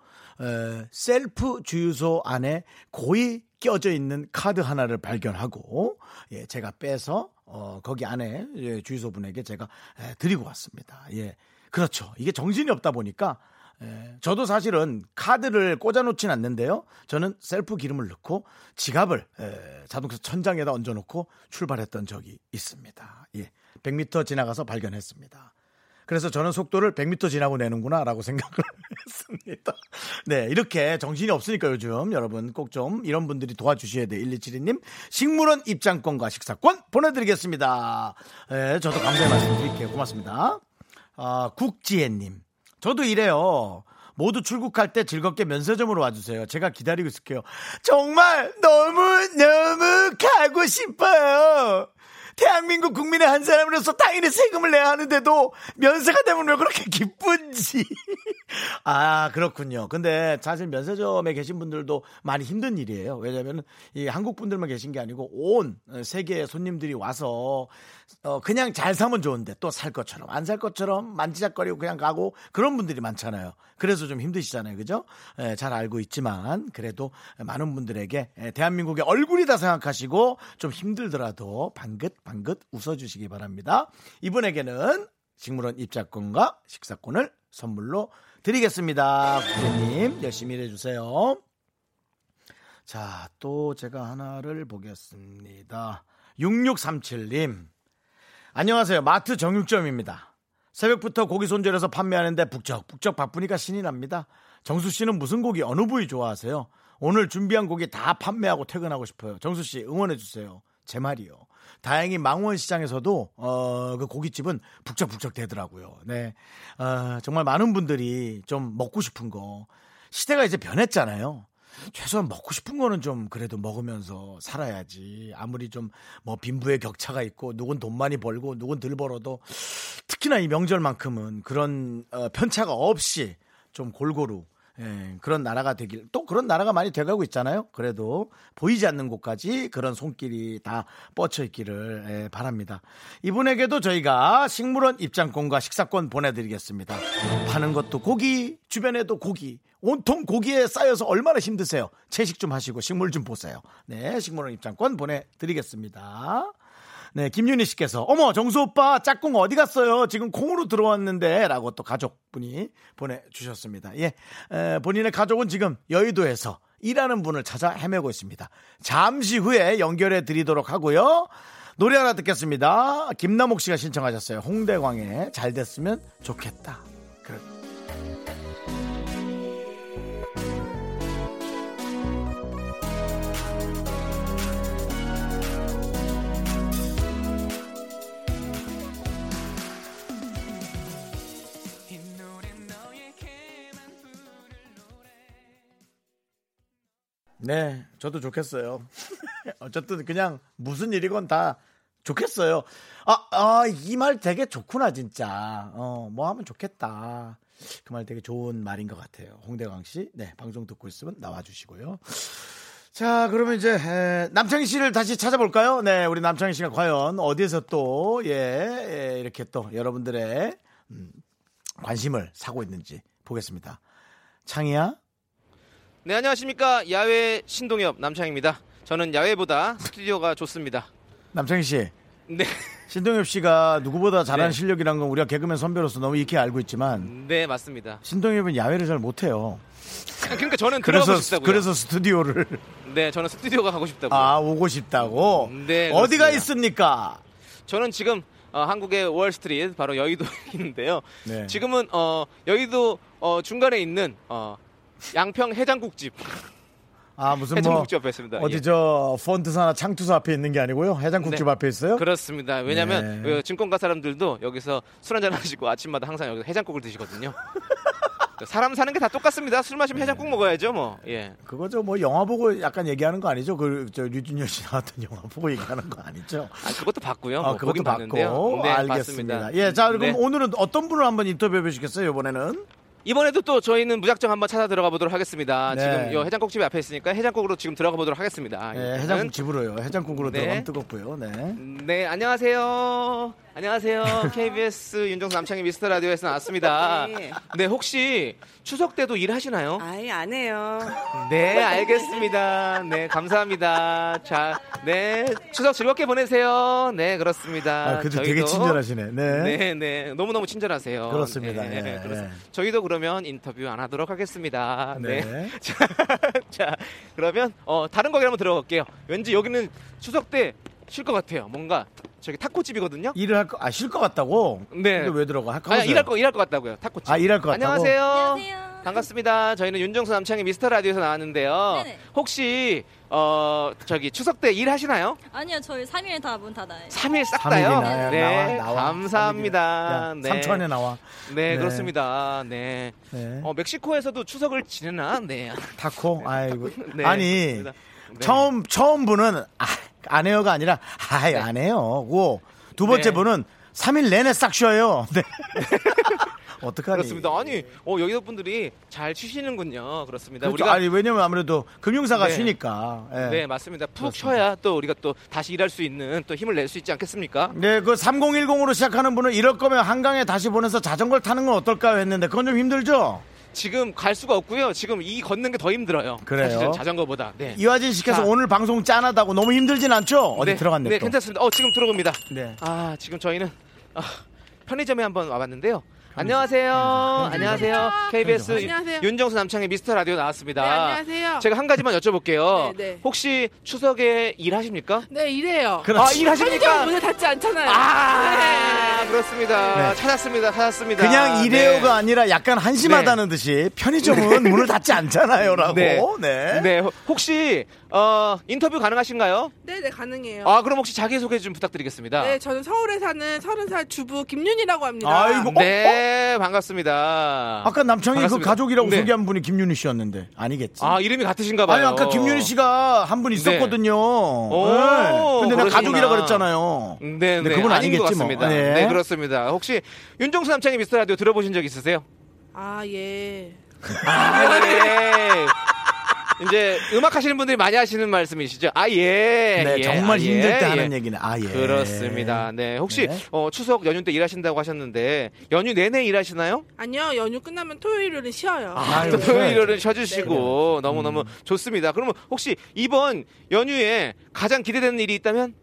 에, 셀프 주유소 안에 고이 껴져 있는 카드 하나를 발견하고 예, 제가 빼서 어, 거기 안에 예, 주유소 분에게 제가 에, 드리고 왔습니다. 예, 그렇죠. 이게 정신이 없다 보니까 예, 저도 사실은 카드를 꽂아놓진 않는데요. 저는 셀프 기름을 넣고 지갑을 에, 자동차 천장에다 얹어놓고 출발했던 적이 있습니다. 예, 100m 지나가서 발견했습니다. 그래서 저는 속도를 100m 지나고 내는구나라고 생각을 했습니다. 네, 이렇게 정신이 없으니까 요즘 여러분 꼭 좀 이런 분들이 도와주셔야 돼요. 1272님 식물원 입장권과 식사권 보내드리겠습니다. 예, 저도 감사의 말씀 드릴게요. 고맙습니다. 아, 국지혜님. 저도 이래요. 모두 출국할 때 즐겁게 면세점으로 와주세요. 제가 기다리고 있을게요. 정말 너무 너무 가고 싶어요. 대한민국 국민의 한 사람으로서 당연히 세금을 내야 하는데도 면세가 되면 왜 그렇게 기쁜지. 아, 그렇군요. 근데 사실 면세점에 계신 분들도 많이 힘든 일이에요. 왜냐하면 이 한국 분들만 계신 게 아니고 온 세계의 손님들이 와서 어, 그냥 잘 사면 좋은데 또 살 것처럼 안 살 것처럼 만지작거리고 그냥 가고 그런 분들이 많잖아요. 그래서 좀 힘드시잖아요. 그죠? 예, 잘 알고 있지만 그래도 많은 분들에게 예, 대한민국의 얼굴이다 생각하시고 좀 힘들더라도 방긋방긋 웃어주시기 바랍니다. 이분에게는 식물원 입장권과 식사권을 선물로 드리겠습니다. 부장님 열심히 일해주세요. 자, 또 제가 하나를 보겠습니다. 6637님. 안녕하세요. 마트 정육점입니다. 새벽부터 고기 손질해서 판매하는데 북적북적 바쁘니까 신이 납니다. 정수 씨는 무슨 고기 어느 부위 좋아하세요? 오늘 준비한 고기 다 판매하고 퇴근하고 싶어요. 정수 씨 응원해 주세요. 제 말이요. 다행히 망원 시장에서도 어, 그 고깃집은 북적북적 되더라고요. 네, 어, 정말 많은 분들이 좀 먹고 싶은 거 시대가 이제 변했잖아요. 최소한 먹고 싶은 거는 좀 그래도 먹으면서 살아야지. 아무리 좀 뭐 빈부의 격차가 있고 누군 돈 많이 벌고 누군 덜 벌어도 특히나 이 명절만큼은 그런 어, 편차가 없이 좀 골고루 예, 그런 나라가 되길 또 그런 나라가 많이 돼가고 있잖아요. 그래도 보이지 않는 곳까지 그런 손길이 다 뻗쳐 있기를 예, 바랍니다. 이분에게도 저희가 식물원 입장권과 식사권 보내드리겠습니다. 파는 것도 고기, 주변에도 고기, 온통 고기에 쌓여서 얼마나 힘드세요. 채식 좀 하시고 식물 좀 보세요. 네, 식물원 입장권 보내드리겠습니다. 네, 김윤희 씨께서 어머 정수 오빠 짝꿍 어디 갔어요? 지금 콩으로 들어왔는데라고 또 가족분이 보내주셨습니다. 예, 에, 본인의 가족은 지금 여의도에서 일하는 분을 찾아 헤매고 있습니다. 잠시 후에 연결해 드리도록 하고요. 노래 하나 듣겠습니다. 김남옥 씨가 신청하셨어요. 홍대광의 잘 됐으면 좋겠다. 네, 저도 좋겠어요. 어쨌든 그냥 무슨 일이건 다 좋겠어요. 아, 아, 이 말 되게 좋구나, 진짜. 어, 뭐 하면 좋겠다. 그 말 되게 좋은 말인 것 같아요. 홍대광 씨. 네, 방송 듣고 있으면 나와주시고요. 자, 그러면 이제, 에, 남창희 씨를 다시 찾아볼까요? 네, 우리 남창희 씨가 과연 어디에서 또, 예, 예, 이렇게 또 여러분들의, 음, 관심을 사고 있는지 보겠습니다. 창희야? 네, 안녕하십니까. 야외 신동엽 남창입니다. 저는 야외보다 스튜디오가 좋습니다. 남창희 씨. 네. 신동엽 씨가 누구보다 잘하는 네. 실력이란 건 우리가 개그맨 선배로서 너무 익히 알고 있지만 네, 맞습니다. 신동엽은 야외를 잘 못해요. 그러니까 저는 그래서 들어가고 싶다고요. 그래서 스튜디오를 네, 저는 스튜디오가 가고 싶다고요. 아 오고 싶다고. 네, 어디가 그렇습니다. 있습니까? 저는 지금 어, 한국의 월스트리트 바로 여의도에 있는데요. 네. 지금은 어, 여의도 어, 중간에 있는 어, 양평 해장국집. 아 무슨 뭐 해장국집 앞에 있습니다. 어디 예. 저 펀드사나 창투사 앞에 있는 게 아니고요 해장국집 네. 앞에 있어요? 그렇습니다. 왜냐하면 네. 어, 증권가 사람들도 여기서 술 한잔 하시고 아침마다 항상 여기서 해장국을 드시거든요. 사람 사는 게 다 똑같습니다. 술 마시면 해장국 먹어야죠, 뭐. 예. 그거 저뭐 영화 보고 약간 얘기하는 거 아니죠? 그저 류준열 씨 나왔던 영화 보고 얘기하는 거 아니죠? 아, 그것도 봤고요. 아, 뭐 그것도 보긴 받고 봤는데요. 네, 알겠습니다. 맞습니다. 예, 자 그럼 네. 오늘은 어떤 분을 한번 인터뷰해 보시겠어요? 이번에는 이번에도 또 저희는 무작정 한번 찾아 들어가 보도록 하겠습니다. 네. 지금 요 해장국집 앞에 있으니까 해장국으로 지금 들어가 보도록 하겠습니다. 예, 일단은. 해장국 집으로요. 해장국으로 네. 들어가면 뜨겁고요. 네. 네, 안녕하세요. 안녕하세요. KBS 윤정수 남창희 미스터 라디오에서 나왔습니다. 네. 네, 혹시 추석 때도 일하시나요? 아예 안 해요. 네, 알겠습니다. 네, 감사합니다. 자, 네, 추석 즐겁게 보내세요. 네, 그렇습니다. 아, 그래도 되게 저희도- 친절하시네. 네. 네, 네, 너무 너무 친절하세요. 그렇습니다. 네, 예, 그렇습니다. 예. 저희도 그러면 인터뷰 안 하도록 하겠습니다. 네. 네. 자, 그러면 어, 다른 거기 한번 들어갈게요. 왠지 여기는 추석 때 쉴 것 같아요. 뭔가 저기 타코집이거든요. 일을 할 거, 아, 쉴 것 같다고? 네. 근데 왜 들어가? 아, 일할 거 일할 것 같다고요. 타코집. 아, 일할 것 같다고? 안녕하세요. 반갑습니다. 저희는 윤정수 남창희 미스터 라디오에서 나왔는데요. 네네. 혹시 어 저기 추석 때 일하시나요? 아니요, 저희 3일 다 문 닫아요. 3일 싹 삼일이 다요? 나와요. 네, 나와, 나와. 감사합니다. 야, 네. 3초 안에 나와. 네, 네. 그렇습니다. 네. 네. 어, 멕시코에서도 추석을 지내나? 네. 타코? 아이고. 네, 아니. 네. 처음, 처음 분은, 아, 안 해요가 아니라, 아이, 안 해요. 고, 두 번째 네. 분은 3일 내내 싹 쉬어요. 네. 어떡하니? 그렇습니다. 아니, 어, 여기도 분들이 잘 쉬시는군요. 그렇습니다. 그렇죠. 우리가 아니, 왜냐면 아무래도 금융사가 네. 쉬니까. 예. 네, 맞습니다. 푹 그렇습니다. 쉬어야 또 우리가 또 다시 일할 수 있는 또 힘을 낼 수 있지 않겠습니까? 네, 그 3010으로 시작하는 분은 이럴 거면 한강에 다시 보내서 자전거를 타는 건 어떨까요? 했는데 그건 좀 힘들죠? 지금 갈 수가 없고요. 지금 이 걷는 게 더 힘들어요. 그래요? 사실은 자전거보다. 네. 이화진 씨께서 자. 오늘 방송 짠하다고 너무 힘들진 않죠? 어디 네, 들어갔네. 네, 또. 괜찮습니다. 어, 지금 들어봅니다. 네. 아, 지금 저희는 아, 편의점에 한번 와봤는데요. 안녕하세요. 안녕하세요. KBS 안녕하세요. 윤정수 남창의 미스터 라디오 나왔습니다. 네, 안녕하세요. 제가 한 가지만 여쭤볼게요. 네, 네. 혹시 추석에 일하십니까? 네, 이래요. 아, 일하십니까? 편의점 문을 닫지 않잖아요. 아, 그렇습니다. 네. 찾았습니다. 찾았습니다. 그냥 이래요가 네. 아니라 약간 한심하다는 듯이 편의점은 문을 닫지 않잖아요라고. 네. 네. 네, 혹시 어, 인터뷰 가능하신가요? 네, 네, 가능해요. 아, 그럼 혹시 자기소개 좀 부탁드리겠습니다. 네, 저는 서울에 사는 서른 살 주부 김윤이라고 합니다. 아이고, 어, 네, 반갑습니다. 아까 남창희 그 반갑습니다. 가족이라고 네. 소개한 분이 김윤희 씨였는데 아니겠지? 아, 이름이 같으신가 봐요. 아니 아까 김윤희 씨가 한 분 있었거든요. 오, 네. 근데 내가 그러시구나. 가족이라 그랬잖아요. 네, 네, 그분 아닌 것 아니겠지 뭐. 같습니다. 네. 네. 그렇습니다. 혹시 윤정수 남창의 미스터 라디오 들어보신 적 있으세요? 아, 예. 아, 예. 이제 음악 하시는 분들이 많이 하시는 말씀이시죠? 아, 예. 네, 예, 정말 아, 예, 힘들 때 예. 하는 얘기네. 아 예. 그렇습니다. 네. 혹시 네. 어, 추석 연휴 때 일하신다고 하셨는데 연휴 내내 일하시나요? 아니요, 연휴 끝나면 토요일은 쉬어요. 아, 또 토요일은 쉬어주시고 너무 너무 좋습니다. 그러면 혹시 이번 연휴에 가장 기대되는 일이 있다면?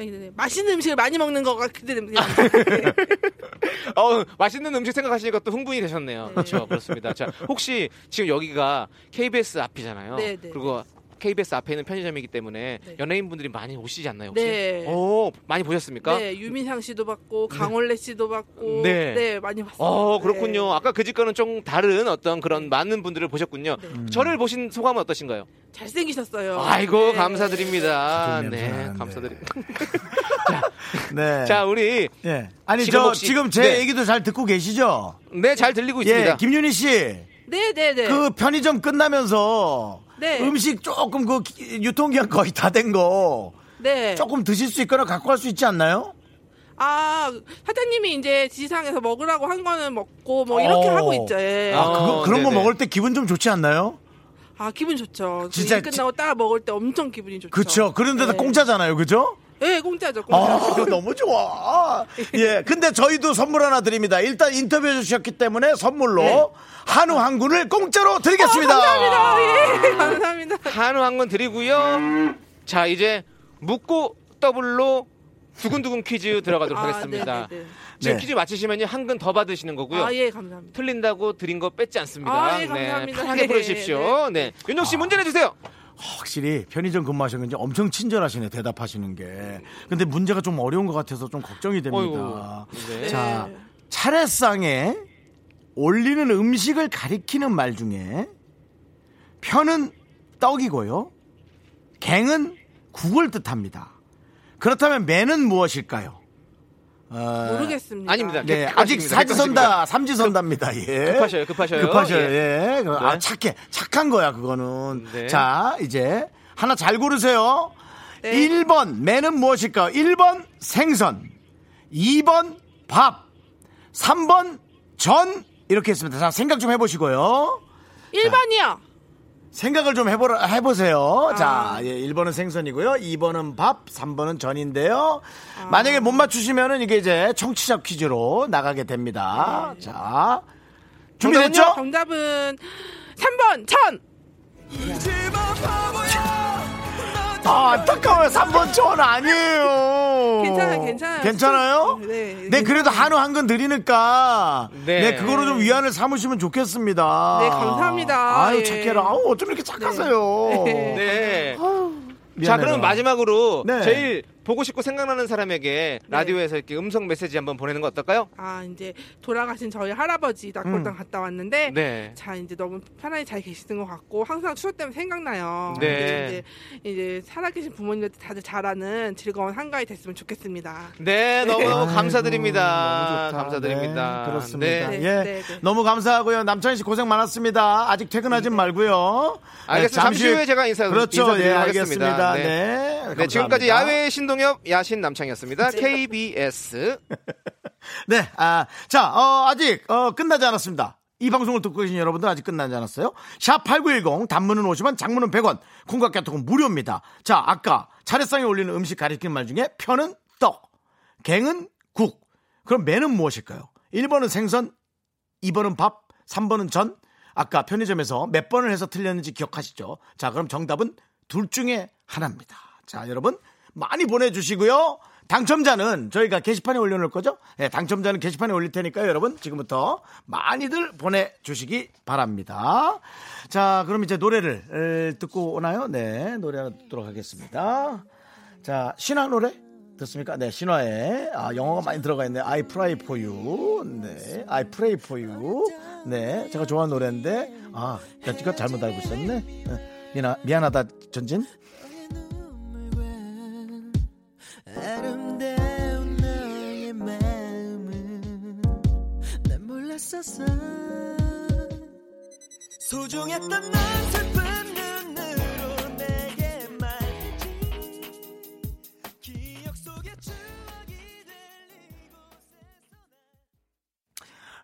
네, 네, 네. 맛있는 음식을 많이 먹는 거가 기대됩니다. 어, 맛있는 음식 생각하시니까 또 흥분이 되셨네요. 그렇죠. 그렇습니다. 자, 혹시 지금 여기가 KBS 앞이잖아요. 네, 네. 그리고 KBS 앞에 있는 편의점이기 때문에 연예인분들이 많이 오시지 않나요? 혹시? 네. 오, 많이 보셨습니까? 네, 유민상 씨도 봤고 강원래 씨도 봤고 네. 네, 많이 봤어요. 어, 그렇군요. 아까 그 집과는 좀 다른 어떤 그런 많은 분들을 보셨군요. 저를 보신 소감은 어떠신가요? 잘생기셨어요. 아이고, 네. 감사드립니다. 네, 감사드립니다. 네. 자, 우리 예. 아니 지금 저 혹시- 지금 제 네. 얘기도 잘 듣고 계시죠? 네, 잘 들리고 있습니다. 예, 김윤희 씨. 네, 네, 네. 그 편의점 끝나면서 네. 음식 조금 그 기- 유통기한 거의 다 된 거 네. 조금 드실 수 있거나 갖고 갈 수 있지 않나요? 아, 사장님이 이제 지상에서 먹으라고 한 거는 먹고 뭐 이렇게 어. 하고 있죠. 예. 아, 그거, 그런 거 네네. 먹을 때 기분 좀 좋지 않나요? 아, 기분 좋죠. 진짜 일 끝나고 딱 먹을 때 엄청 기분이 좋죠. 그쵸. 그런데도 네. 공짜잖아요. 그죠? 네, 공짜죠. 공짜. 아, 너무 좋아. 예. 근데 저희도 선물 하나 드립니다. 일단 인터뷰해 주셨기 때문에 선물로 한우 한 군을 공짜로 드리겠습니다. 네. 감사합니다. 예, 감사합니다. 한우 한건 드리고요. 자, 이제 묻고 더블로 두근두근 퀴즈 들어가도록 아, 하겠습니다. 네네네. 지금 네. 퀴즈 맞히시면 한근 더 받으시는 거고요. 아, 예, 감사합니다. 틀린다고 드린 거 뺏지 않습니다. 아, 예, 감사합니다. 네, 편하게 네, 보내주십시오. 네. 윤정 씨 문제 내주세요. 확실히 편의점 근무하셨는지 엄청 친절하시네 대답하시는 게. 근데 문제가 좀 어려운 것 같아서 좀 걱정이 됩니다. 네. 자 차례상에 올리는 음식을 가리키는 말 중에 편은 떡이고요. 갱은 국을 뜻합니다. 그렇다면 매는 무엇일까요? 어, 모르겠습니다. 아닙니다. 네, 객- 아직. 사지선다, 삼지선다입니다. 예. 급하셔요, 급하셔요. 급하셔요. 예. 예. 그, 아, 착해. 착한 거야, 그거는. 네. 자, 이제 하나 잘 고르세요. 네. 1번, 매는 무엇일까요? 1번, 생선. 2번, 밥. 3번, 전. 이렇게 했습니다. 자, 생각 좀 해보시고요. 1번이요. 생각을 좀 해보라, 해보세요. 아. 자, 예, 1번은 생선이고요. 2번은 밥, 3번은 전인데요. 아. 만약에 못 맞추시면은 이게 이제 청취자 퀴즈로 나가게 됩니다. 자, 준비됐죠? 정답은 3번 천. 아, 안타까워요. 3번 전 아니에요. 괜찮아요, 괜찮아요. 괜찮아요? 네, 네, 그래도 한우 한건 드리니까. 네. 네. 그거로 좀 위안을 삼으시면 좋겠습니다. 네, 감사합니다. 아유, 예. 착해라. 아우, 어쩜 이렇게 착하세요. 네. 자, 미안해요. 그럼 마지막으로 네. 제일 보고 싶고 생각나는 사람에게 라디오에서 이렇게 음성 메시지 한번 보내는 거 어떨까요? 아 이제 돌아가신 저희 할아버지 낙골당 갔다 왔는데 네. 자 이제 너무 편하게 잘 계시는 것 같고 항상 추석 때문에 생각나요. 네. 이제, 이제 살아계신 부모님들 다들 잘하는 즐거운 한가위 됐으면 좋겠습니다. 네, 너무 너무 아이고, 감사드립니다. 너무 좋다. 감사드립니다. 네, 그렇습니다. 네. 예. 네, 네. 너무 감사하고요. 남창희 씨 고생 많았습니다. 아직 퇴근하진 말고요. 알겠습니다. 잠시 후에 제가 인사, 그렇죠. 예, 하겠습니다. 알겠습니다. 네. 네. 네, 지금까지. 야외 신 동엽 야신 남창이었습니다. KBS. 네, 아, 자, 어, 아직, 어, 끝나지 않았습니다. 이 방송을 듣고 계신 여러분들 아직 끝나지 않았어요? 샵 8910, 단문은 50원, 장문은 100원, 콩과 깨톡은 무료입니다. 자, 아까 차례상에 올리는 음식 가리키는 말 중에 편은 떡, 갱은 국. 그럼 매는 무엇일까요? 1번은 생선, 2번은 밥, 3번은 전. 아까 편의점에서 몇 번을 해서 틀렸는지 기억하시죠? 자, 그럼 정답은 둘 중에 하나입니다. 자, 여러분 많이 보내주시고요. 당첨자는 저희가 게시판에 올려놓을 거죠? 네, 당첨자는 게시판에 올릴 테니까요, 여러분. 지금부터 많이들 보내주시기 바랍니다. 자, 그럼 이제 노래를 에, 듣고 오나요? 네, 노래 하나 듣도록 하겠습니다. 자, 신화 노래? 듣습니까? 네, 신화에 아, 영어가 많이 들어가 있네요. I pray for you. 네, I pray for you. 네, 제가 좋아하는 노래인데 아, 여지껏 잘못 알고 있었네. 네, 미안, 미안하다, 전진. 아름다운 너의 마음은 난 몰랐었어. 소중했던 넌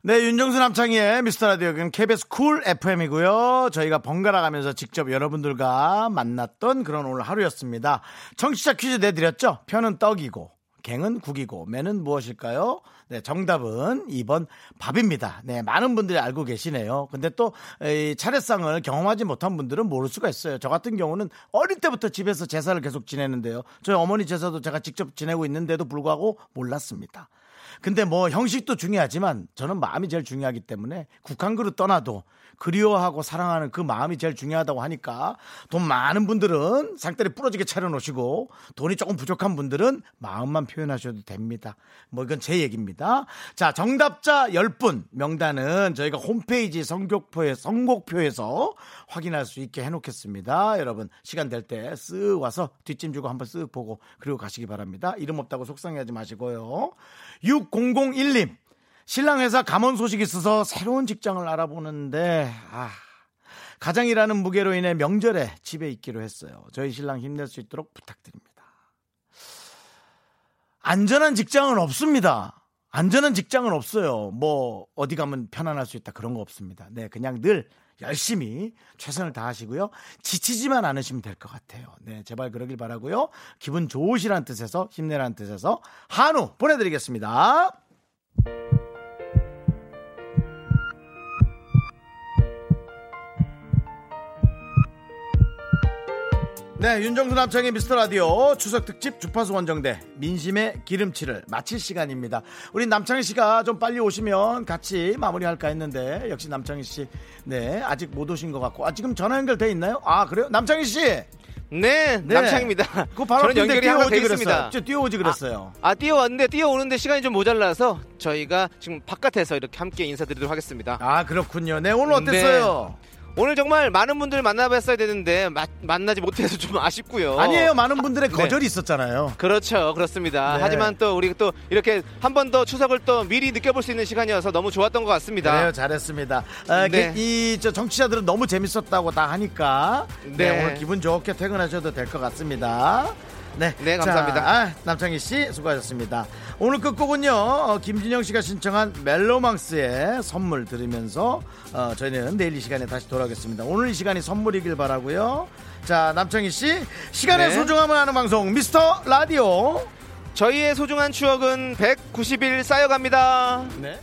네, 윤정수 남창희의 미스터 라디오 는 KBS 쿨 FM이고요. 저희가 번갈아 가면서 직접 여러분들과 만났던 그런 오늘 하루였습니다. 청취자 퀴즈 내드렸죠? 편은 떡이고, 갱은 국이고, 메는 무엇일까요? 네, 정답은 2번 밥입니다. 네, 많은 분들이 알고 계시네요. 근데 또, 이 차례상을 경험하지 못한 분들은 모를 수가 있어요. 저 같은 경우는 어릴 때부터 집에서 제사를 계속 지내는데요. 저희 어머니 제사도 제가 직접 지내고 있는데도 불구하고 몰랐습니다. 근데 뭐 형식도 중요하지만 저는 마음이 제일 중요하기 때문에 국한 그릇 떠나도 그리워하고 사랑하는 그 마음이 제일 중요하다고 하니까 돈 많은 분들은 상다리 부러지게 차려놓으시고 돈이 조금 부족한 분들은 마음만 표현하셔도 됩니다. 뭐 이건 제 얘기입니다. 자, 정답자 10분 명단은 저희가 홈페이지 선곡표에, 선곡표에서 확인할 수 있게 해놓겠습니다. 여러분, 시간 될 때 쓱 와서 뒷짐 주고 한번 쓱 보고 그리고 가시기 바랍니다. 이름 없다고 속상해하지 마시고요. 6001님. 신랑 회사 감원 소식이 있어서 새로운 직장을 알아보는데 아 가장이라는 무게로 인해 명절에 집에 있기로 했어요. 저희 신랑 힘낼 수 있도록 부탁드립니다. 안전한 직장은 없습니다. 안전한 직장은 없어요. 뭐 어디 가면 편안할 수 있다 그런 거 없습니다. 네, 그냥 늘 열심히 최선을 다하시고요. 지치지만 않으시면 될 것 같아요. 네, 제발 그러길 바라고요. 기분 좋으시란 뜻에서 힘내라는 뜻에서 한우 보내드리겠습니다. 네, 윤정수 남창의 미스터 라디오 추석 특집 주파수 원정대 민심의 기름칠을 마칠 시간입니다. 우리 남창희 씨가 좀 빨리 오시면 같이 마무리할까 했는데 역시 남창희 씨, 네 아직 못 오신 것 같고, 아 지금 전화 연결돼 있나요? 아 그래요? 남창희 씨, 네, 남창입니다. 그 바로 저는 연결이 뛰어오지 돼 있습니다. 저 뛰어오지 그랬어요. 아, 뛰어왔는데 뛰어오는데 시간이 좀 모자라서 저희가 지금 바깥에서 이렇게 함께 인사드리도록 하겠습니다. 아 그렇군요. 네 오늘 어땠어요? 오늘 정말 많은 분들 만나뵀어야 되는데 마- 만나지 못해서 좀 아쉽고요. 아니에요. 많은 분들의 네. 거절이 있었잖아요. 그렇죠, 그렇습니다. 네. 하지만 또 우리 또 이렇게 한 번 더 추석을 또 미리 느껴볼 수 있는 시간이어서 너무 좋았던 것 같습니다. 그래요, 잘했습니다. 아, 네. 이저 정치자들은 너무 재밌었다고 다 하니까 네, 네. 오늘 기분 좋게 퇴근하셔도 될 것 같습니다. 네, 네, 감사합니다. 자, 아, 남창희 씨 수고하셨습니다. 오늘 끝곡은요 어, 김진영 씨가 신청한 멜로망스의 선물 들으면서 어, 저희는 내일 이 시간에 다시 돌아오겠습니다. 오늘 이 시간이 선물이길 바라고요. 자, 남창희 씨 시간의 네. 소중함을 아는 방송 미스터 라디오. 저희의 소중한 추억은 190일 쌓여갑니다. 네.